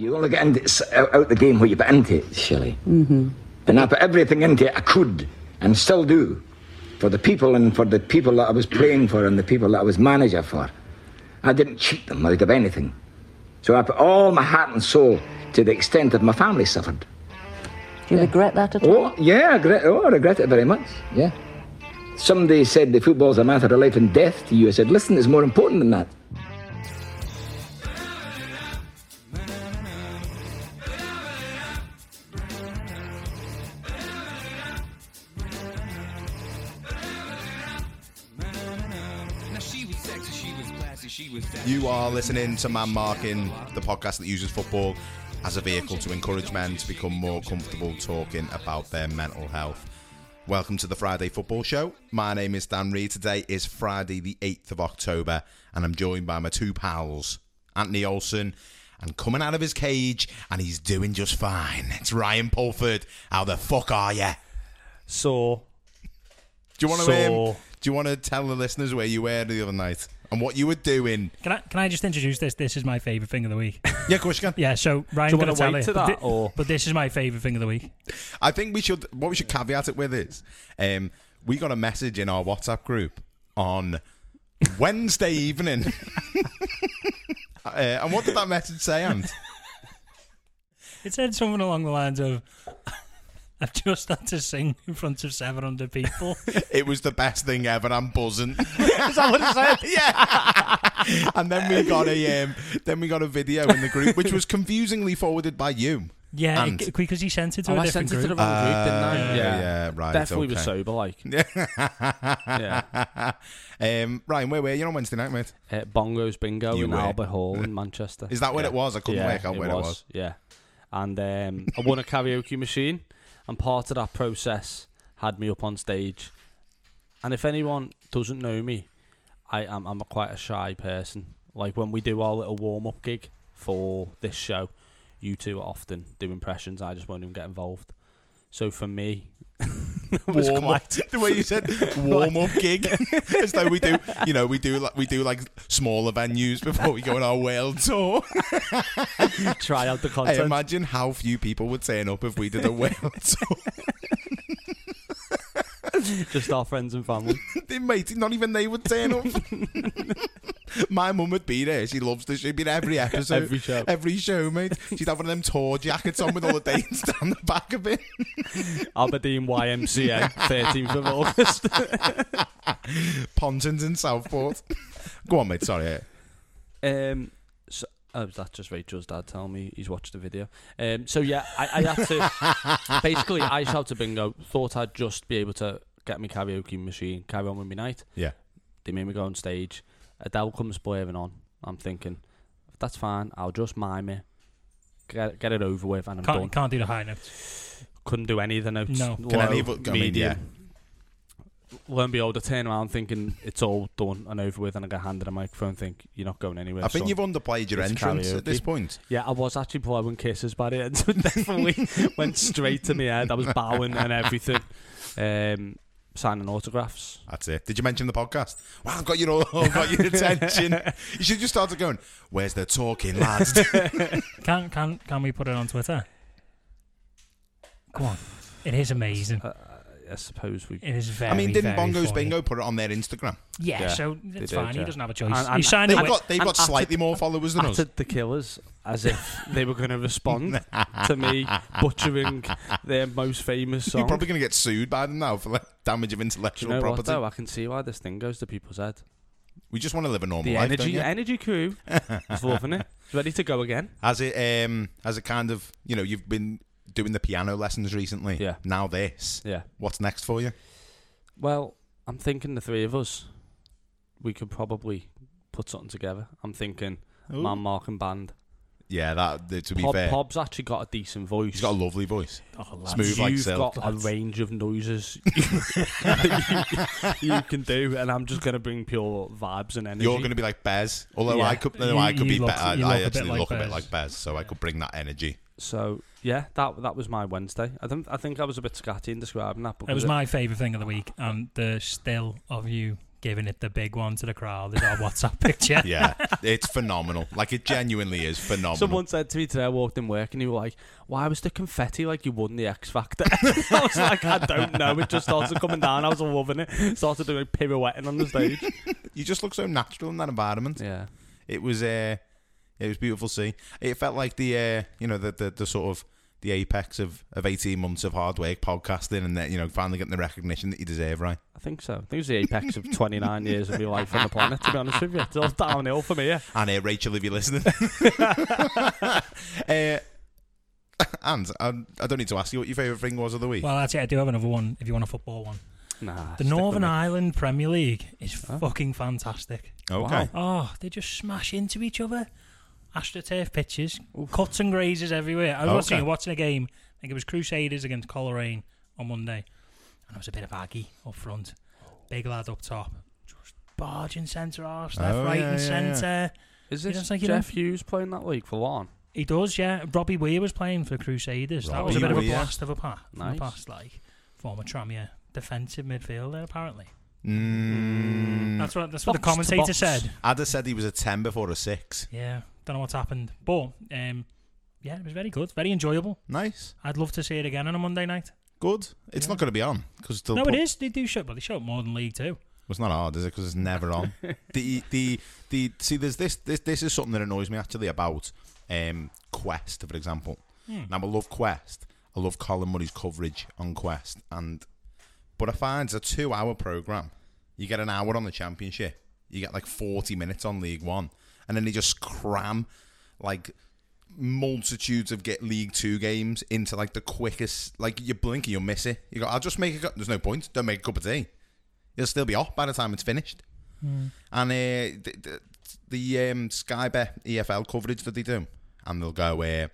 You only get into, s- out, out the game what you put into it, Shelley. Mm-hmm. And I put everything into it I could and still do for the people and for the people that I was playing for and the people that I was manager for. I didn't cheat them out of anything. So I put all my heart and soul to the extent that my family suffered. Do you regret that at all? Oh, yeah, I regret, oh, I regret it very much. Yeah. Somebody said the football's a matter of life and death to you. I said, listen, it's more important than that. You are listening to Man Marking, the podcast that uses football as a vehicle to encourage men to become more comfortable talking about their mental health. Welcome to the Friday Football Show. My name is Dan Reed. Today is Friday, the 8th of October, and I'm joined by my two pals, Anthony Olsen, and coming out of his cage, and he's doing just fine. It's Ryan Pulford. How the fuck are you? So, Do you want to So- um, do you want to tell the listeners where you were the other night and what you were doing? Can I can I just introduce this? This is my favourite thing of the week. Yeah, of course you can. Yeah, so Ryan's Do you going wanna to tell wait it, to but, that, thi- or- but this is my favourite thing of the week. I think we should. What we should caveat it with is, um, we got a message in our WhatsApp group on Wednesday evening. uh, and what did that message say, Ant? It said something along the lines of, "I've just had to sing in front of 700 people." It was the best thing ever. I'm buzzing. is that what it said? yeah. and then we got a um, then we got a video in the group, which was confusingly forwarded by you. Yeah, And- it- because he sent it to oh, a I different sent it to the group. wrong group, didn't I? Uh, yeah, right, Definitely was okay. sober, like. yeah. um, Ryan, where were you on Wednesday night, mate? Uh, Bongo's Bingo You in were. Albert Hall in Manchester. Is that where Yeah. it was? I couldn't yeah, work out where it was. Yeah. And um, I won a karaoke machine, and part of that process had me up on stage. And if anyone doesn't know me, I am I'm a quite a shy person. Like when we do our little warm up gig for this show, you two often do impressions. I just won't even get involved. So for me, was warm up, the way you said warm up gig, as though we do, you know, we do like we do like smaller venues before we go on our world tour. try out the Hey, content. imagine how few people would turn up if we did a world tour. just our friends and family. They- Mate, not even they would turn up. My mum would be there. She loves this. She'd be there every episode, Every show. every show, mate. She'd have one of them tour jackets on with all the dates down the back of it. Aberdeen YMCA, 13th of August. Pontins in Southport. Go on, mate. Sorry. Um, so, oh, that's just Rachel's dad telling me he's watched the video. Um, so yeah, I, I had to basically I shouted bingo. Thought I'd just be able to get my karaoke machine, carry on with my night. Yeah. They made me go on stage. Adele comes blaring on. I'm thinking, that's fine. I'll just mime it, get get it over with, and I'm done. Can't, can't do the high notes. Couldn't do any of the notes. No. Can Low, any of it- I mean, medium. yeah. Lo and behold, I turn around thinking it's all done and over with, and I get handed a microphone. Think you're not going anywhere. I think son." you've underplayed your It's entrance at this point. Yeah, I was actually blowing kisses by the end, so definitely went straight to my head. I was bowing and everything, um, signing autographs. That's it. Did you mention the podcast? Wow, I've got your all, got your attention. You should just start going. Where's the talking, lads? Can can can we put it on Twitter? Come on, it is amazing. Uh, I suppose we. It is very. I mean, didn't very Bongos funny. Bingo put it on their Instagram? Yeah, Yeah, so they it's did, fine. He yeah. doesn't have a choice. And- he and signed They've away. got they've and got at slightly it- more followers than us. Atted the killers as if they were going to respond to me butchering their most famous song. You're probably going to get sued by them now for like, damage of Do you intellectual know what property. though? I can see why this thing goes to people's head. we just want to live a normal The life, energy, don't you? energy crew is loving it. It's ready to go again. Has it um has it kind of you know you've been doing the piano lessons recently? Yeah. Now this. Yeah. What's next for you? Well, I'm thinking the three of us, we could probably put something together. I'm thinking man, Mark and band. Yeah, that to be Pob, fair, Pob's actually got a decent voice. he's got a lovely voice. Oh, lads. Smooth like You've silk. got a range of noises you, you can do, and I'm just going to bring pure vibes and energy. You're going to be like Bez, although Yeah. I could, no, You- I could be. look- better. you I look a bit actually like look a bit like Bez, so I could bring that energy. So yeah, that that was my Wednesday. I think I think I was a bit scatty in describing that. It was my favourite thing of the week, and the still of you giving it the big one to the crowd is our WhatsApp picture. Yeah, it's phenomenal. Like it genuinely is phenomenal. Someone said to me today, I walked in work and you were like, why was the confetti like you won the X Factor? I was like, I don't know. It just started coming down. I was loving it. Started doing pirouetting on the stage. you just look so natural in that environment. Yeah. It was uh, it was beautiful to see. It felt like the uh, you know the, the the sort of the apex of, of 18 months of hard work podcasting and that you know finally getting the recognition that you deserve right I think so. I think it was the apex of 29 years of your life on the planet, to be honest with you. It's all downhill for me, yeah. and uh, Rachel if you're listening uh, and I, I don't need to ask you what your favourite thing was of the week Well, that's it. I do have another one if you want a football one. Nah. The Northern. Ireland Premier League is Huh? fucking fantastic. okay Oh, they just smash into each other. AstroTurf pitches, cuts and grazes everywhere. I was watching, Okay. watching a game. I think it was Crusaders against Coleraine on Monday, and it was a bit of Aggie up front, big lad up top, just barging centre arse, left, Oh, right, yeah, and yeah, yeah. centre. Is You this don't think you Jeff Hughes playing that league for Larne? He does, yeah. Robbie Weir was playing for Crusaders. that was a Robbie bit of a blast of a pass. Nice. Past like former Tranmere defensive midfielder, apparently. mm, That's what that's what the Box to commentator said. I'd have said he was a 10 before a 6 Yeah, don't know what's happened, but um, yeah, it was very good, very enjoyable. nice I'd love to see it again on a Monday night. good it's Yeah. not going to be on because no, it is. They do show, but they show it more than League Two. It's not hard, is it? Because it's never on. the the the see, there's this this this is something that annoys me actually about um, Quest, for example. Hmm. Now I love Quest. I love Colin Murray's coverage on Quest, and but I find it's a two-hour program. You get an hour on the Championship. You get like forty minutes on League One, and then they just cram like multitudes of get League Two games into like the quickest. Like you blink and you'll miss it. You go, I'll just make a. cu- There's no point. Don't make a cup of tea. You'll still be off by the time it's finished. And uh, the, the, the um, Sky Bet EFL coverage that they do, and they'll go, uh,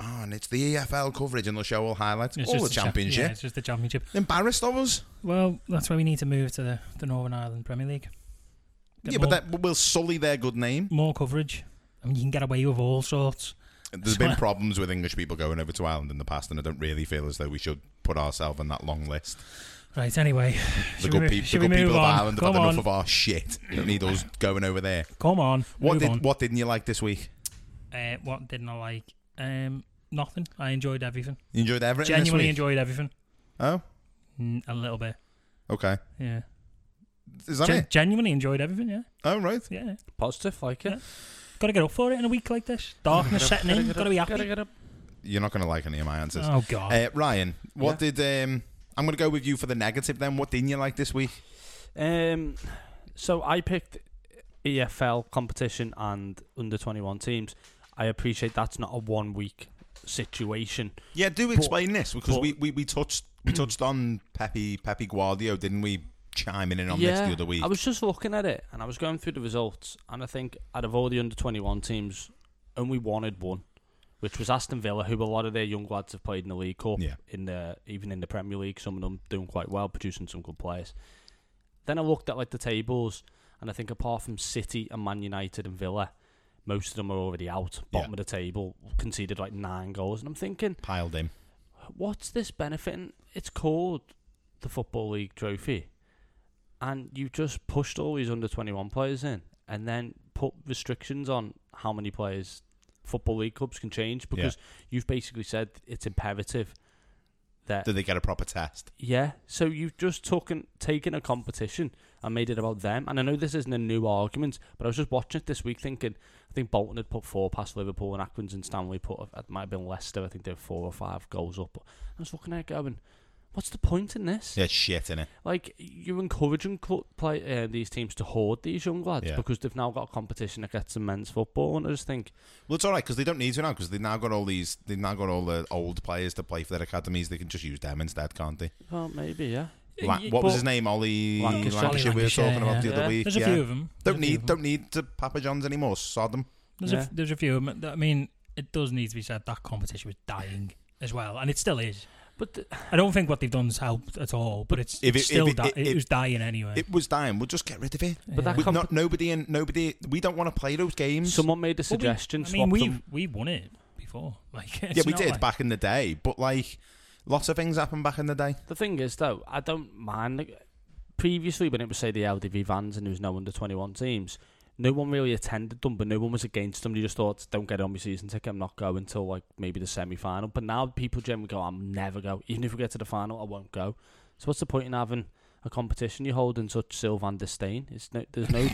oh, and it's the EFL coverage, and they'll show all highlights, It's all the just cha- championship. yeah, it's just the championship. Embarrassed of us. Well, that's why we need to move to the, the Northern Ireland Premier League. Yeah, more, but that will sully their good name. more coverage. I mean, you can get away with all sorts. There's been problems with English people going over to Ireland in the past, and I don't really feel as though we should put ourselves on that long list. Right. Anyway, The good, we, the good people on? of Ireland have had on. enough of our shit. Don't need us going over there. Come on. What did on. what didn't you like this week? Uh, what didn't I like? Um, nothing. I enjoyed everything. You enjoyed everything. Genuinely this week? enjoyed everything. Oh, Mm, a little bit. okay. Yeah. Is that Gen- it? genuinely enjoyed everything. Yeah. Oh, right. Yeah. Positive, like it. Yeah. Got to get up for it in a week like this. Darkness setting in. Got to be happy. Gotta get up. You're not going to like any of my answers. Oh God. Uh, Ryan, what did um? I'm going to go with you for the negative. Then, what didn't you like this week? Um, so I picked EFL competition and under 21 teams. I appreciate that's not a one week situation. Yeah, do explain this because but- we, we, we touched we touched on Pepe Pepe Guardio, didn't we? Chiming in on this the other week. I was just looking at it and I was going through the results, and I think out of all the under 21 teams, only one had won, which was Aston Villa, who a lot of their young lads have played in the League Cup, Yeah. in the even in the Premier League. Some of them doing quite well, producing some good players. Then I looked at like the tables, and I think apart from City and Man United and Villa, most of them are already out, bottom Yeah. of the table, conceded like nine goals, and I'm thinking, piled in. what's this benefiting? It's called the Football League Trophy, and you just pushed all these under twenty one players in, and then put restrictions on how many players Football League clubs can change because you've basically said it's imperative that Did they get a proper test? yeah. So you've just taken taken a competition and made it about them. And I know this isn't a new argument, but I was just watching it this week thinking I think Bolton had put four past Liverpool and Accrington Stanley put it might have been Leicester. I think they were four or five goals up. I was looking at it going, what's the point in this? Yeah, shit in it. Like you're encouraging cl- play uh, these teams to hoard these young lads Yeah. because they've now got a competition that gets them men's football, and I just think Well, it's all right because they don't need to now because they've now got all these. They've now got all the old players to play for their academies. They can just use them instead, can't they? well maybe yeah. La- Y- what was his name? Ollie Lancashire. Lancashire. We were Lancashire, talking about the yeah. other Yeah. week. There's a yeah. few of them. Don't need don't need to Papa John's anymore. Sod them. There's Yeah. a, there's a few of them. I mean, it does need to be said that competition was dying as well, and it still is. But th- I don't think what they've done's helped at all, but it's, If it- still if it- di- it- it, was dying anyway. It was dying. We'll just get rid of it. but that comp- not nobody and nobody. We don't want to play those games. someone made a Well, we- suggestion. I mean, we them we won it before. Like, it's yeah, we did like- back in the day, but like lots of things happened back in the day. The thing is, though, I don't mind. Like, previously when it was say the LDV vans and there was no under twenty one teams, no one really attended them, but no one was against them. You just thought, don't get on my season ticket. I'm not going until like maybe the semi final. But now people generally go, I'm never go. Even if we get to the final, I won't go. So what's the point in having a competition you hold in such Sylvan disdain? It's no, there's no,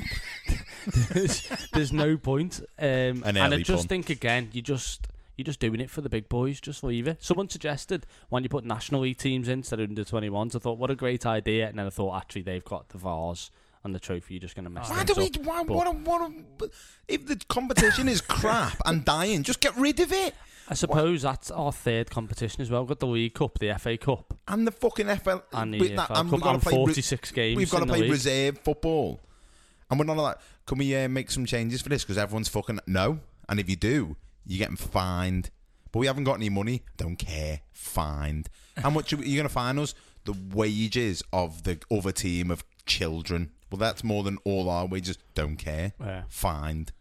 there's, there's no point. Um, An and I just pun. think again, you just you're just doing it for the big boys. Just leave it. Someone suggested when you put national league teams in instead of under 21s. I thought, what a great idea. And then I thought, actually, they've got the vase and the trophy. You're just going to mess Why do we? Why, But what? A, what? A, if the competition is crap and dying, just get rid of it. I suppose that's our third competition as well. We've got the League Cup, the FA Cup, And the fucking FL. and the EFL that- and Cup, we've got to and play. re- 46 games. We've got to play reserve football, and we're not like. Can we uh, make some changes for this? Because everyone's fucking no. And if you do, you're getting fined. But we haven't got any money. Don't care. Fined. How much are you going to fine us? The wages of the other team of children. Well, that's more than all are. We just Don't care. Yeah. Fined.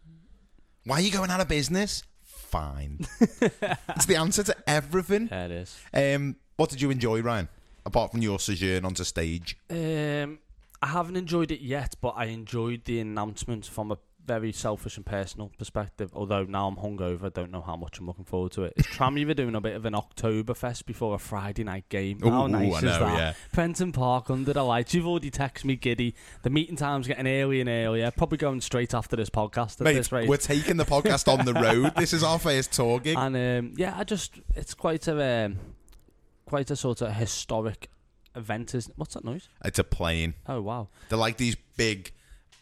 Why are you going out of business? Fined. it's the answer to everything. Yeah, it is. Um, what did you enjoy, Ryan? Apart from your sojourn onto stage. Um, I haven't enjoyed it yet, but I enjoyed the announcement from a very selfish and personal perspective. Although now I'm hungover, I don't know how much I'm looking forward to it. Is Tranmere doing a bit of an Oktoberfest before a Friday night game? how nice I is know, that? yeah. Prenton Park under the lights. You've already texted me, Giddy. The meeting time's getting earlier and earlier. Probably going straight after this podcast at Mate, this rate. we're taking the podcast on the road. This is our first tour gig. And um, yeah, I just it's quite a um, quite a sort of historic event. Is what's that noise? It's a plane. Oh wow, They're like these big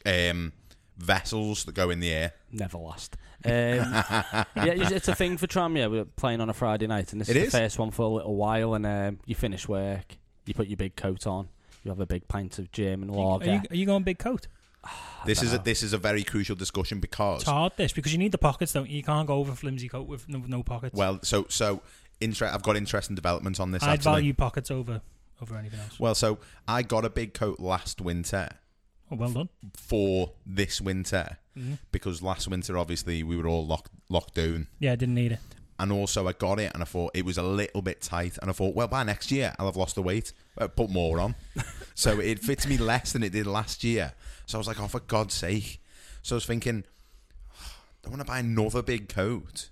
um, vessels that go in the air. never last. Um, yeah, it's, it's a thing for tram. Yeah, We're playing on a Friday night, and this It is, is? the first one for a little while. And um, you finish work, you put your big coat on, you have a big pint of German Are lager. you, are you going big coat? This is a, know. this is a very crucial discussion because It's hard this because you need the pockets, don't you? You can't go over flimsy coat with no, no pockets. well, so so inter- I've got interesting developments on this. I'd value pockets over over anything else. Well, so I got a big coat last winter Oh, well done. for this winter Mhm. because last winter obviously we were all locked locked down. Yeah, I didn't need it. and also I got it and I thought it was a little bit tight and I thought well by next year I'll have lost the weight uh, put more on so it fits me less than it did last year so I was like oh for God's sake so I was thinking I want to buy another big coat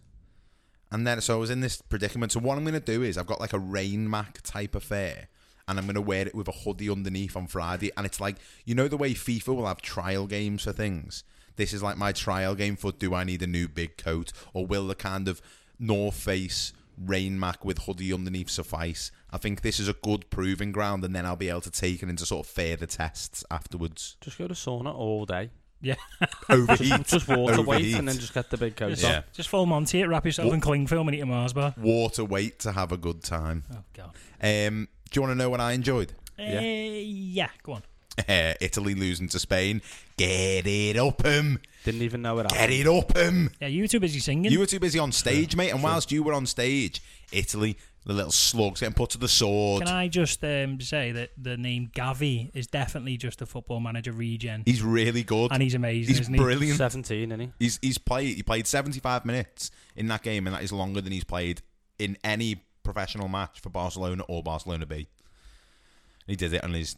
and then so I was in this predicament so what I'm going to do is I've got like a rain mac type affair and I'm going to wear it with a hoodie underneath on Friday and it's like you know the way FIFA will have trial games for things this is like my trial game for do I need a new big coat or will the kind of North Face rain mac with hoodie underneath suffice. I think this is a good proving ground, and then I'll be able to take it into sort of further tests afterwards. Just go to sauna all day. Yeah. Overheat, Just water weight and then just get the big coat Just, on. Yeah. just full Monty it, wrap yourself What? in cling film and eat a Mars bar. water weight to have a good time. Oh, God. Um, do you want to know what I enjoyed? Yeah. yeah, go on. Uh, Italy losing to Spain. Get it up him. Didn't even know it Get happened. it him. Yeah, you were too busy singing. You were too busy on stage, mate, and whilst you were on stage, Italy, the little slugs getting put to the sword. Can I just um, say that the name Gavi is definitely just a football manager regen, He's really good. and he's amazing, He's isn't he? brilliant. 17, isn't he? He's he's played he played 75 minutes in that game and that is longer than he's played in any professional match for Barcelona or Barcelona B. He did it on his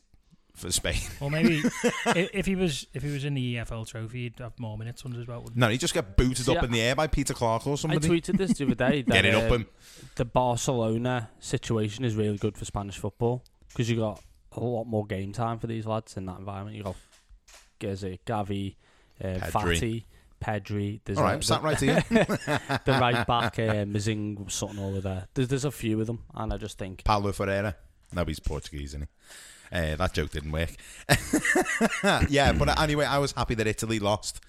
for Spain. Or maybe if he was if he was in the EFL trophy, he'd have more minutes under his belt. No, he just got booted See, up in the air by Peter Clarke or somebody. I tweeted this the other day. That, Get it up uh, him. the Barcelona situation is really good for Spanish football because you got a lot more game time for these lads in that environment. You got Gezi, Gavi, uh, Pedri. Fati, Pedri. There's All a- right, I'm sat right here. the right back, uh, Mingueza, something over there. There's, there's a few of them, and I just think Paulo Ferreira. No, he's Portuguese, isn't he? Uh, that joke didn't work. yeah, but anyway, I was happy that Italy lost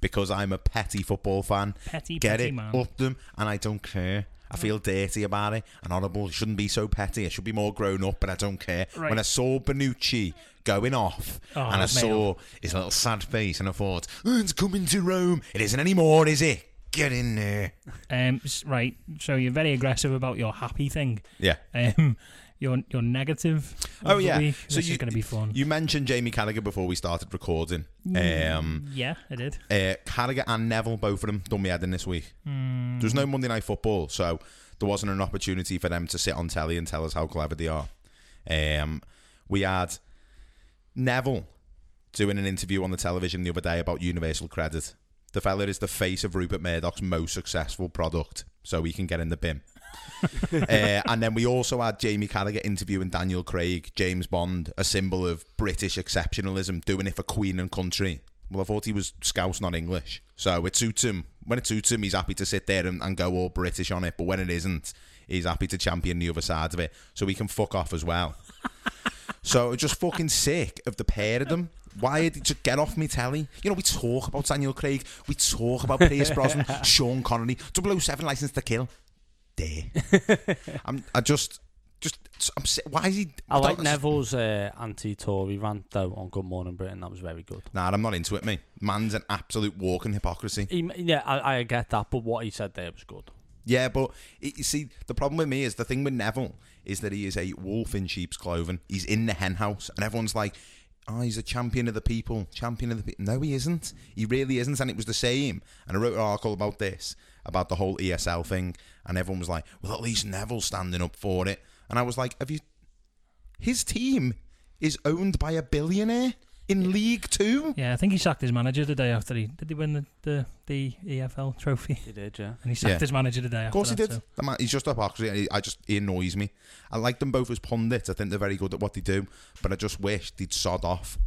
because I'm a petty football fan. Petty, Get petty it man. up them, and I don't care. I feel dirty about it and horrible. Shouldn't be so petty. I should be more grown up, but I don't care. Right. When I saw Bonucci going off, Oh, and I saw his little sad face, and I thought, oh, "It's coming to Rome." It isn't anymore, is it? Get in there. Um, right. So you're very aggressive about your happy thing. Yeah. Um, your your negative. Oh yeah. week. So this you, is going to be fun. You mentioned Jamie Carragher before we started recording. Um, yeah, I did. uh, Carragher and Neville, both of them, done me head in this week. There's no Monday Night Football, so there wasn't an opportunity for them to sit on telly and tell us how clever they are. Um, we had Neville doing an interview on the television the other day about universal credit. The fella is the face of Rupert Murdoch's most successful product, so he can get in the bin. uh, and then we also had Jamie Carragher interviewing Daniel Craig, James Bond, a symbol of British exceptionalism, doing it for Queen and country. Well, I thought he was Scouse, not English. So it suits him. When it suits him, he's happy to sit there and, and go all British on it. But when it isn't, he's happy to champion the other side of it. So he can fuck off as well. so just fucking sick of the pair of them. Why did you just get off me telly? You know, we talk about Daniel Craig, we talk about Pierce Brosnan, Sean Connery, 007 License to Kill. There. I'm, I just, just, I'm, why is he? I like Neville's uh, anti-Tory rant though on Good Morning Britain. That was very good. Nah, I'm not into it, mate. Man's an absolute walking hypocrisy. He, yeah, I, I get that, but what he said there was good. Yeah, but it, you see, the problem with me is the thing with Neville is that he is a wolf in sheep's clothing. He's in the hen house, and everyone's like, "Oh, he's a champion of the people, champion of the people." No, he isn't. He really isn't, and it was the same. And I wrote an article about this, about the whole ESL thing, and everyone was like, "Well, at least Neville's standing up for it." And I was like, "Have you?" His team is owned by a billionaire in League Two. Yeah, I think he sacked his manager the day after he did. He win the the, the EFL trophy, He did, yeah. and he sacked Yeah. his manager the day after. Of course he that, did. so- man, he's just a hypocrisy. I just he annoys me. I like them both as pundits. I think they're very good at what they do. But I just wish they'd sod off.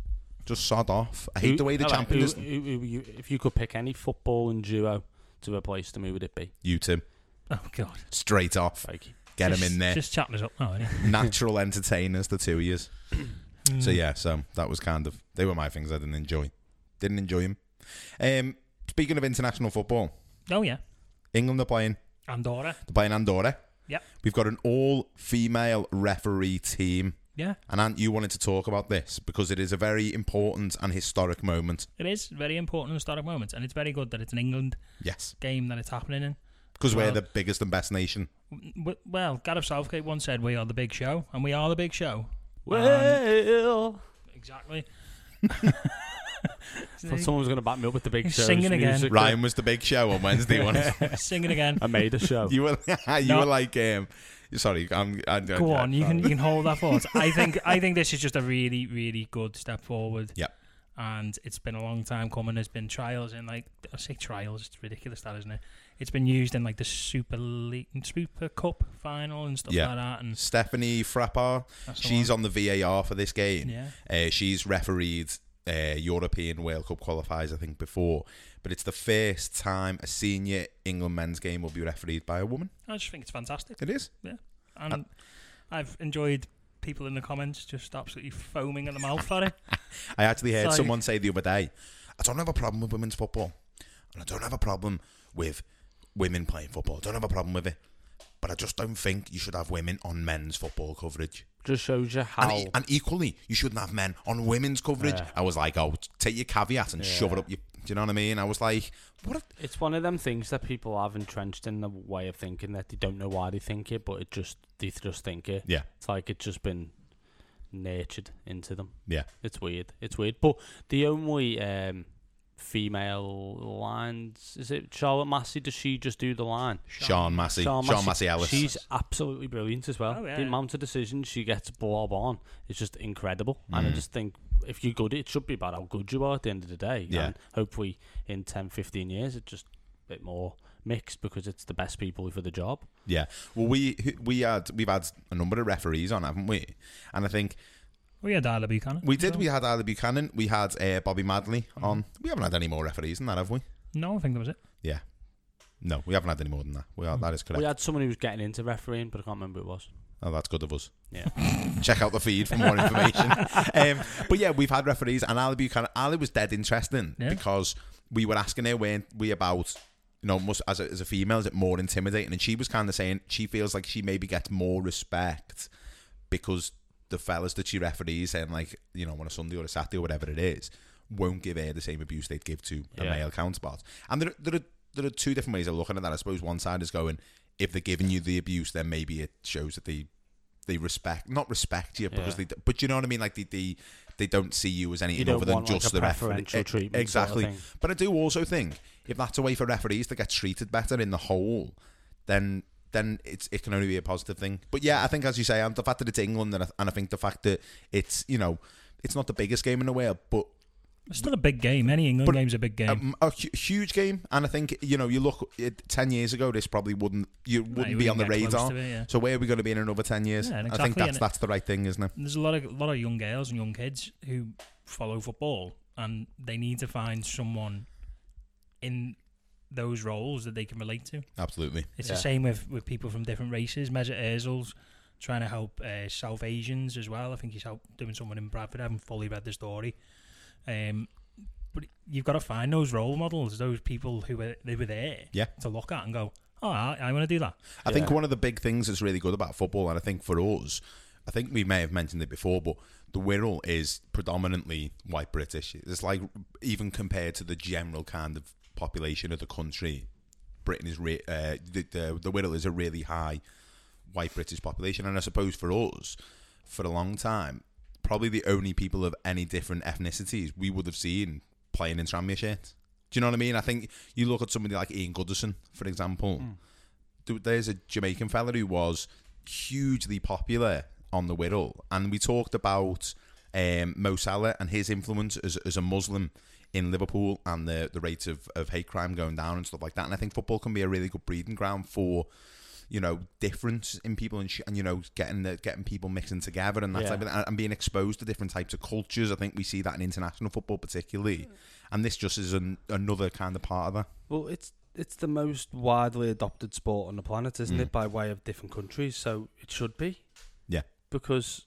Just sod off. I hate Who- the way the all right, champion who- who if you could pick any football and duo to replace them, who would it be? You two, Oh god, straight off. Get just, him in there. Just chatting us up now. Isn't? Natural entertainers, the two of yous. Mm. So yeah, so that was kind of they were my things I didn't enjoy. Didn't enjoy him. Um, speaking of international football, Oh yeah, England are playing. Andorra. They're playing Andorra. Yep. We've got an all-female referee team. Yeah, And Ant, you wanted to talk about this because it is a very important and historic moment. it is a very important and historic moment, and it's very good that it's an England Yes. game that it's happening in. Because we're the biggest and best nation. W- Well, Gareth Southgate once said, "We are the big show," and we are the big show. Well, Exactly. thought someone was going to back me up with the big He's shows singing again. music. Ryan was the big show on Wednesday, wasn't it? Sing it again. I made a show. You were, you No. were like, um, sorry, I'm. I, Go on, you can you can hold that thought. I think I think this is just a really really good step forward. Yeah. And it's been a long time coming. There's been trials in like I say trials. It's ridiculous that isn't it? It's been used in like the Super League, Super Cup final and stuff Yeah. like that. And Stéphanie Frappart, she's on the VAR for this game. yeah. Uh, she's refereed uh, European World Cup qualifiers, I think, before. But it's the first time a senior England men's game will be refereed by a woman. I just think it's fantastic, It is. Yeah. And I've enjoyed people in the comments just absolutely foaming at the mouth for it. I actually heard like- someone say the other day, I don't have a problem with women's football. And I don't have a problem with women playing football. I don't have a problem with it. But I just don't think you should have women on men's football coverage. Just shows you how. e- and equally, you shouldn't have men on women's coverage. Yeah. I was like, oh, take your caveat and shove it up. Your, do you know what I mean? I was like, what? A, It's one of them things that people have entrenched in the way of thinking that they don't know why they think it, but it just they just think it. yeah, It's like it's just been nurtured into them. yeah. It's weird. It's weird. But the only um, female lines is it Charlotte Massey? Does she just do the line? Sian Massey. Sian, Massey Ellis. She's absolutely brilliant as well. Oh, yeah. The amount of decisions she gets blob on is just incredible. And Mm. I just think if you're good, it should be about how good you are at the end of the day. Yeah. And hopefully in 10, 15 years, it's just a bit more mixed because it's the best people for the job. yeah. Well, we we had we've had a number of referees on, haven't we? And I think We had Darla Buchanan. we did. so- We had Isla Buchanan. We had uh, Bobby Madley Mm-hmm. on. We haven't had any more referees than that, have we? No, I think that was it. Yeah. No, we haven't had any more than that. We are, that is correct. We had someone who was getting into refereeing, but I can't remember who it was. Oh, that's good of us. Yeah. Check out the feed for more information. um, but yeah, we've had referees, and Ali Buchanan. Ali was dead interesting Yeah. because we were asking her, weren't we, about you know, must, as a, as a female, is it more intimidating? And she was kind of saying she feels like she maybe gets more respect because the fellas that she referees, and like you know, on a Sunday or a Saturday or whatever it is, won't give her the same abuse they'd give to a Yeah. male counterpart. And there, there are there are two different ways of looking at that. I suppose one side is going, if they're giving you the abuse, then maybe it shows that they they respect not respect you because Yeah. they but you know what I mean like they they, they don't see you as anything other than like, just a the referee E- treatment sort of exactly but I do also think if that's a way for referees to get treated better in the whole then then it's it can only be a positive thing but yeah I think as you say and the fact that it's England and I, and I think the fact that it's you know it's not the biggest game in the world, but It's still a big game. Any England But, game's a big game. um, a huge game. And I think you know, you look it, ten years ago, this probably wouldn't you No, wouldn't you be on the wouldn't radar. it, yeah. So where are we going to be in another ten years? Yeah, and I think that's that's the right thing, isn't it? There's a lot of a lot of young girls and young kids who follow football, and they need to find someone in those roles that they can relate to. Absolutely. It's Yeah. the same with, with people from different races. Mesut Ozil's trying to help uh, South Asians as well. I think he's helped doing someone in Bradford. I haven't fully read the story, um, but you've got to find those role models, those people who were they were there, Yeah. to look at and go, oh, I, I want to do that. I think one of the big things that's really good about football, and I think for us, I think we may have mentioned it before, but the Wirral is predominantly white British. It's like even compared to the general kind of population of the country, Britain is re- uh, the, the the Wirral is a really high white British population, and I suppose for us, for a long time, probably the only people of any different ethnicities we would have seen playing in Tranmere. Do you know what I mean? I think you look at somebody like Ian Goodison, for example. Th- There's a Jamaican fella who was hugely popular on the Wirral, and we talked about um, Mo Salah and his influence as, as a Muslim in Liverpool and the the rate of, of hate crime going down and stuff like that. And I think football can be a really good breeding ground for you know difference in people and sh- and you know getting the, getting people mixing together and that Yeah. type of thing, and, and being exposed to different types of cultures. I think we see that in international football particularly, and this just is an, another kind of part of that. Well, it's it's the most widely adopted sport on the planet, isn't Mm. it? By way of different countries, so it should be. Yeah. Because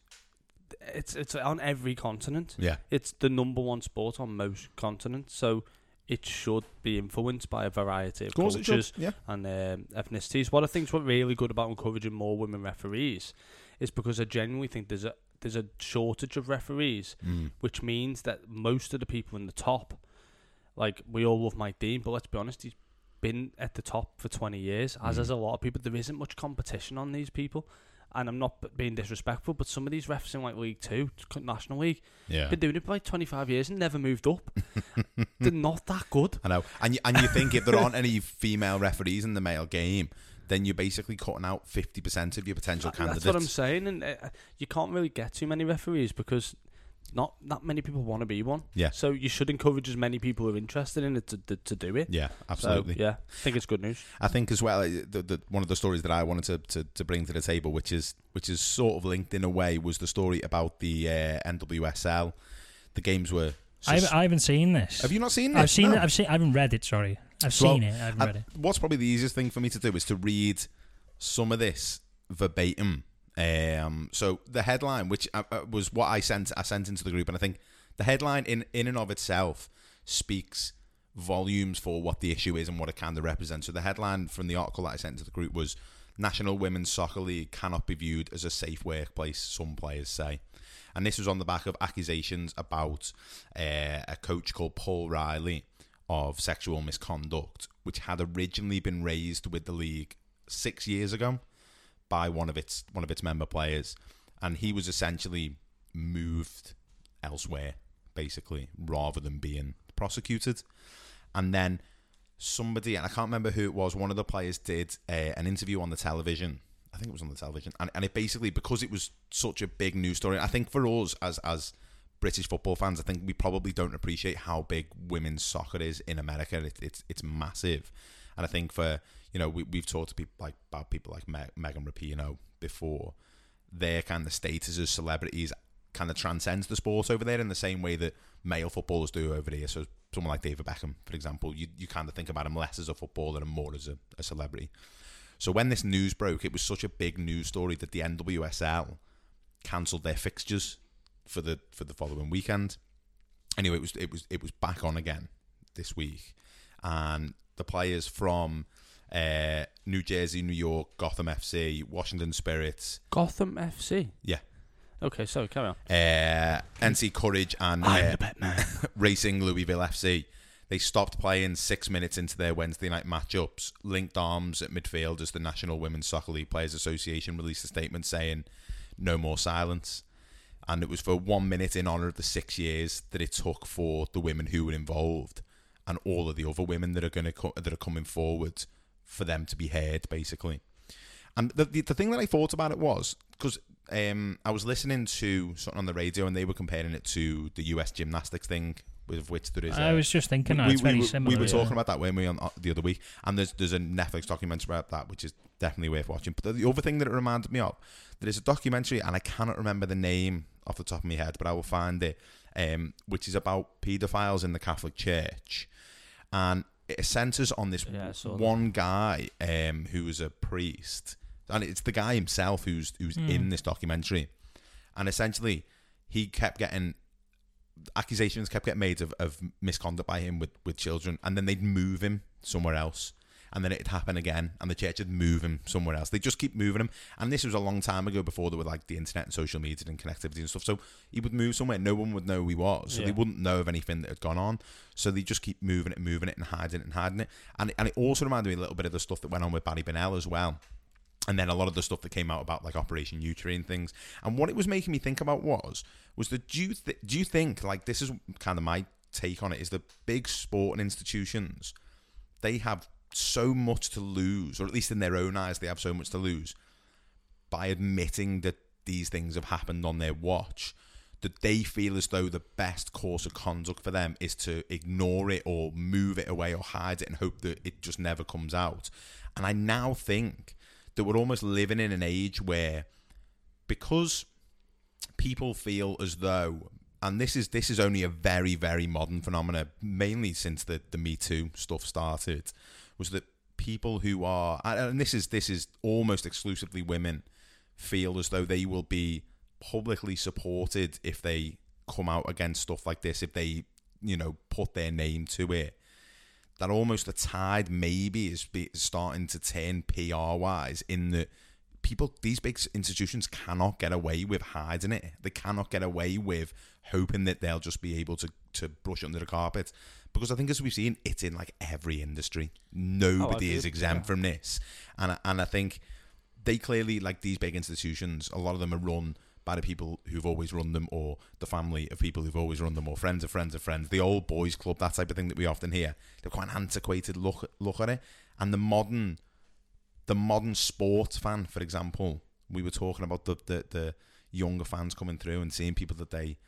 it's it's on every continent. Yeah, It's the number one sport on most continents, so it should be influenced by a variety of, of cultures. Yeah, and um, ethnicities. What I think's what really good about encouraging more women referees is because I genuinely think there's a there's a shortage of referees, mm. which means that most of the people in the top, like we all love Mike Dean, but let's be honest, he's been at the top for 20 years, as Mm. has a lot of people. There isn't much competition on these people. And I'm not being disrespectful, but some of these refs in like League Two, National League, yeah. been doing it for like 25 years and never moved up. They're not that good. I know, and you, and you think if there aren't any female referees in the male game, then you're basically cutting out fifty percent of your potential candidates. That's what I'm saying, and uh, you can't really get too many referees because not that many people want to be one. Yeah. So you should encourage as many people who are interested in it to to, to do it. Yeah, So, absolutely. yeah, I think it's good news. I think as well uh, the, the, one of the stories that I wanted to, to, to bring to the table, which is which is sort of linked in a way, was the story about the uh, NWSL. The games were. I, sus- haven't- I haven't seen this. have you not seen it? I've seen No. it. I've seen. I haven't read it. Sorry, I've Well, seen it. I haven't I- read it. What's probably the easiest thing for me to do is to read some of this verbatim. Um, so the headline, which uh, uh, was what I sent, I sent into the group, and I think the headline in in and of itself speaks volumes for what the issue is and what it kind of represents. So the headline from the article that I sent to the group was National Women's Soccer League cannot be viewed as a safe workplace, some players say. And this was on the back of accusations about uh, a coach called Paul Riley of sexual misconduct, which had originally been raised with the league six years ago by one of its one of its member players, and he was essentially moved elsewhere, basically, rather than being prosecuted. And then somebody, and I can't remember who it was, one of the players did an interview on the television. I think it was on the television, and, and it basically because it was such a big news story. I think for us as as British football fans, I think we probably don't appreciate how big women's soccer is in America. It, it's it's massive, and I think for you know we we've talked to people like about people like Me- Megan Rapinoe before. Their kind of status as celebrities kind of transcends the sport over there in the same way that male footballers do over here. So someone like David Beckham, for example, you you kind of think about him less as a footballer and more as a, a celebrity. So when this news broke, it was such a big news story that the NWSL cancelled their fixtures for the for the following weekend. Anyway, it was it was it was back on again this week, and the players from uh, New Jersey, New York, Gotham FC, Washington Spirits, Gotham FC. Yeah. Okay, so carry on. uh, NC Courage, and I'm uh, Batman. Racing Louisville FC. They stopped playing six minutes into their Wednesday night matchups, linked arms at midfield as the National Women's Soccer League Players Association released a statement saying, no more silence. And it was for one minute in honour of the six years that it took for the women who were involved and all of the other women that are going to co- that are coming forward for them to be heard, basically. And the, the the thing that I thought about it was because um, I was listening to something on the radio and they were comparing it to the US gymnastics thing, with which there is. I was just thinking that we, it's we, very we- similar. we were yeah. talking about that when we on uh, the other week, and there's there's a Netflix documentary about that, which is definitely worth watching. But the, the other thing that it reminded me of, there is a documentary, and I cannot remember the name off the top of my head, but I will find it, um, which is about paedophiles in the Catholic Church, and it centres on this Yeah, saw that. one guy um, who was a priest, and it's the guy himself who's who's in this documentary, and essentially he kept getting accusations kept getting made of, of misconduct by him with, with children, and then they'd move him somewhere else. And then it'd happen again, and the church would move him somewhere else. They just keep moving him. And this was a long time ago before there were like the internet and social media and connectivity and stuff. So he would move somewhere, no one would know who he was. So Yeah. they wouldn't know of anything that had gone on. So they just keep moving it, moving it, and hiding it and hiding it. And, and it also reminded me a little bit of the stuff that went on with Barry Bennell as well and then a lot of the stuff that came out about like Operation Yewtree and things. And what it was making me think about was was that do you th- do you think like this is kind of my take on it is that big sporting institutions they have so much to lose, or at least in their own eyes they have so much to lose by admitting that these things have happened on their watch. That they feel as though the best course of conduct for them is to ignore it or move it away or hide it and hope that it just never comes out. And I now think that we're almost living in an age where because people feel as though and this is this is only a very very modern phenomena mainly since the the me too stuff started was that people who are and this is this is almost exclusively women feel as though they will be publicly supported if they come out against stuff like this if they you know put their name to it that almost the tide maybe is starting to turn PR wise in that people these big institutions cannot get away with hiding it. They cannot get away with hoping that they'll just be able to to brush under the carpet. Because I think as we've seen, it's in like every industry. Oh, Nobody is agree. exempt from this. And I- and I think they clearly like these big institutions, a lot of them are run by the people who've always run them or the family of people who've always run them or friends of friends of friends the old boys club that type of thing that we often hear They're quite an antiquated look look at it and the modern the modern sports fan for example we were talking about the the, the younger fans coming through and seeing people that they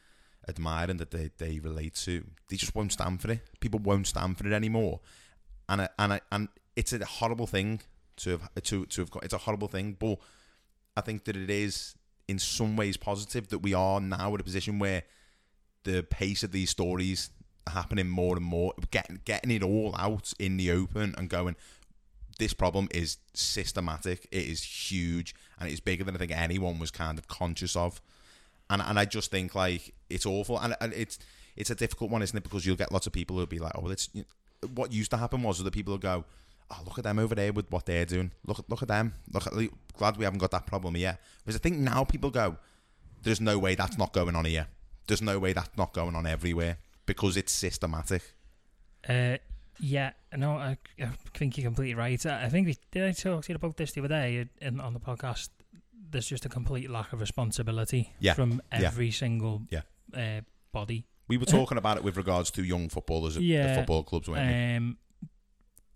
admire and that they, they relate to they just won't stand for it people won't stand for it anymore and I, and I, and it's a horrible thing to have to to have got it's a horrible thing but I think that it is in some ways positive that we are now at a position where the pace of these stories happening more and more, getting getting it all out in the open and going. This problem is systematic. It is huge, and it's bigger than I think anyone was kind of conscious of. And and I just think like it's awful, and, and it's it's a difficult one, isn't it? Because you'll get lots of people who'll be like, "Oh, well, it's." What used to happen was that people will go, "Oh, look at them over there with what they're doing. Look look at them. Look at glad we haven't got that problem here." Because I think now people go, "There's no way that's not going on here. There's no way that's not going on everywhere because it's systematic." Uh, yeah, no, I, I think you're completely right. I I think we did I talk to you about this the other day in, on the podcast. There's just a complete lack of responsibility Yeah, from yeah, every single yeah. uh, body. We were talking about it with regards to young footballers at the football clubs, weren't we? Um,